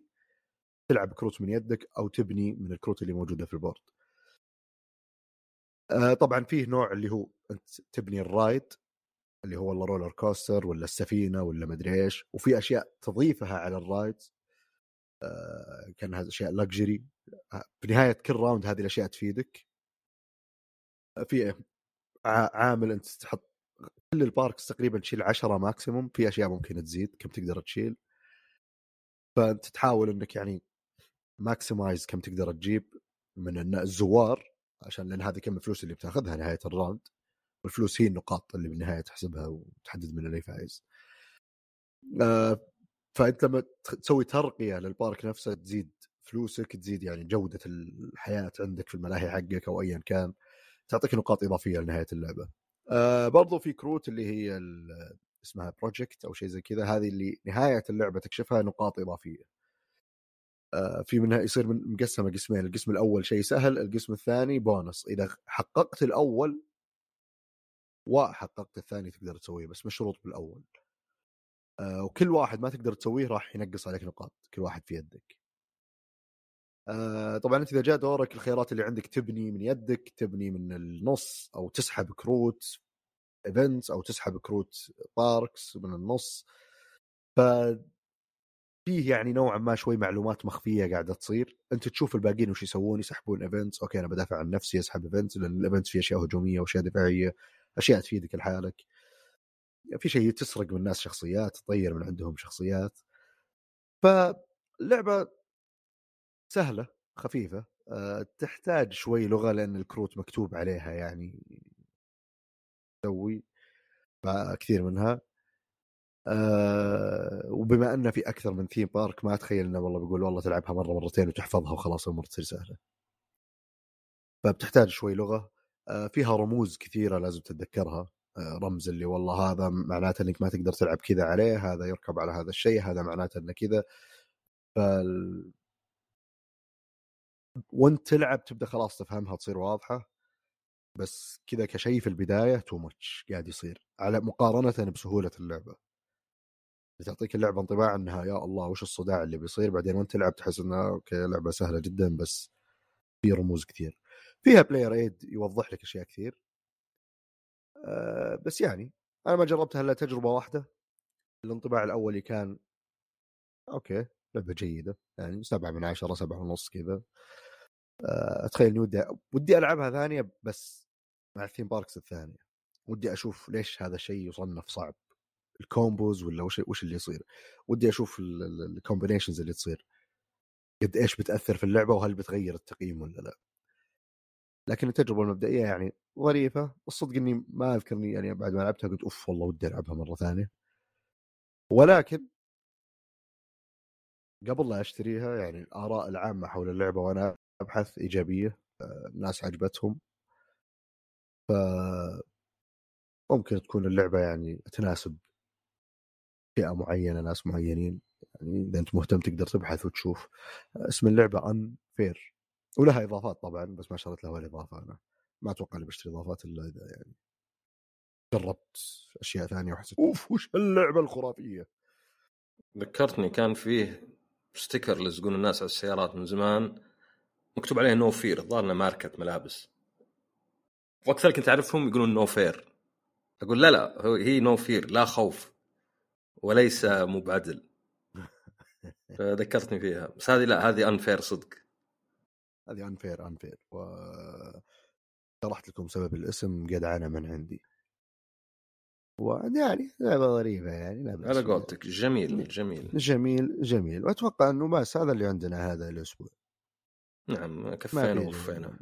تلعب كروت من يدك أو تبني من الكروت اللي موجودة في ال board آه طبعا فيه نوع اللي هو أنت تبني ال ride اللي هو والله roller coaster ولا السفينة ولا مدري إيش وفي أشياء تضيفها على ال ride آه كانها أشياء luxury آه بنهايه كل round هذه الأشياء تفيدك. في عامل أنت تحط كل ال parks تقريبا تشيل 10 maximum في أشياء ممكن تزيد كم تقدر تشيل. فأنت تحاول إنك يعني maximize كم تقدر تجيب من الزوار عشان لأن هذه كم الفلوس اللي بتاخذها نهاية ال round والفلوس هي النقاط اللي بالنهاية تحسبها وتحدد من اللي فايز. آه فأنت لما تسوي ترقية لل park نفسه تزيد فلوسك تزيد يعني جودة الحياة عندك في الملاهي حقك أو ايا كان تعطيك نقاط إضافية لنهاية اللعبة. آه برضو في كروت اللي هي اسمها project أو شيء زي كذا هذه اللي نهاية اللعبة تكشفها نقاط إضافية. آه في منها يصير من مقسمة قسمين القسم الأول شيء سهل القسم الثاني بونص إذا حققت الأول وحققت الثاني تقدر تسويه بس مشروط بالأول. آه وكل واحد ما تقدر تسويه راح ينقص عليك نقاط كل واحد في يدك. آه طبعا أنت إذا جاء دورك الخيارات اللي عندك تبني من يدك تبني من النص أو تسحب كروت events أو تسحب كروت parks من النص. ف فيه يعني نوعا ما شوي معلومات مخفية قاعدة تصير. أنت تشوف الباقيين وش يسوون يسحبون events okay أنا بدافع عن نفسي أسحب events لأن ال events فيه أشياء هجومية وأشياء دفاعية. أشياء تفيدك لحالك. في شيء تسرق من الناس شخصيات تطير من عندهم شخصيات. فاللعبه سهلة خفيفة أه تحتاج شوي لغة لأن الكروت مكتوب عليها يعني. تسوي كثير منها. أه وبما أنه في أكثر من ثيم بارك ما أتخيل إنه والله بيقول والله تلعبها مرة مرتين وتحفظها وخلاص الأمور تصير سهلة. فبتحتاج شوي لغة. فيها رموز كثيرة لازم تتذكرها. أه رمز اللي والله هذا معناته إنك ما تقدر تلعب كذا عليه هذا يركب على هذا الشيء هذا معناته إنه كذا. فال وأنت تلعب تبدأ خلاص تفهمها تصير واضحة. بس كذا كشيء في البداية too much قاعد يصير على مقارنة بسهولة اللعبة. تعطيك اللعبة انطباع إنها يا الله وش الصداع اللي بيصير؟ بعدين وأنت تلعب تحس إنها okay لعبة سهلة جدا بس في رموز كثير. فيها player aid يوضح لك أشياء كثير. أه بس يعني أنا ما جربتها إلا تجربة واحدة. الانطباع الأولي كان okay لعبة جيدة يعني سبعة من عشرة سبعة ونص كذا. أتخيل إني ودي ودي ألعبها ثانية بس مع ال theme parks الثانية. ودي أشوف ليش هذا الشيء يصنف صعب. ال combos ولا وش وش اللي يصير؟ ودي أشوف ال combinations اللي تصير. قد إيش بتأثر في اللعبة وهل بتغير التقييم ولا لا. لكن التجربة المبدئية يعني ظريفة. الصدق إني ما اذكرني يعني بعد ما لعبتها قلت أوف والله ودي ألعبها مرة ثانية. ولكن قبل لا أشتريها يعني الآراء العامة حول اللعبة وأنا أبحث إيجابية الناس عجبتهم. ف ممكن تكون اللعبة يعني تناسب فئة معينة ناس معينين. يعني إذا أنت مهتم تقدر تبحث وتشوف. اسم اللعبة ان فير ولها إضافات طبعا بس ما شريت لها ولا إضافة أنا. ما أتوقع إني بشتري إضافات إلا إذا يعني جربت أشياء ثانية وحسيت أوف وش اللعبه الخرافية؟ ذكرتني كان فيه sticker يلزقون الناس على السيارات من زمان مكتوب عليه No Fear ظهرنا ماركة ملابس. وقت ذلك كنت أعرفهم يقولون no fair أقول لا لا هي No Fear لا خوف وليس مو بعدل *laughs* فذكرتني فيها. بس هذه لا هذه unfair صدق. هذه unfair unfair و شرحت لكم سبب الاسم جدعنه من عندي. ويعني لعبة ظريفه يعني لعبة على قولتك جميل جميل. جميل جميل. وأتوقع إنه بس هذا اللي عندنا هذا الأسبوع. نعم كفينا ووفينا.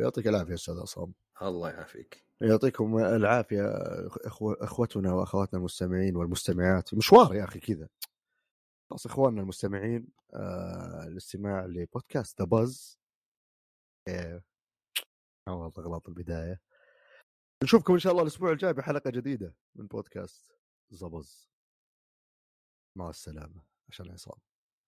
يعطيك العافية أستاذ عصام. الله يعافيك. يعطيكم العافية. أخوتنا وأخواتنا المستمعين والمستمعات. مشوار يا أخي كذا. خلاص إخواننا المستمعين آه... الاستماع لبودكاست ذا باز والله غلط البداية. نشوفكم إن شاء الله الأسبوع الجاي بحلقة جديدة من بودكاست زبز مع السلامة عشان عصام.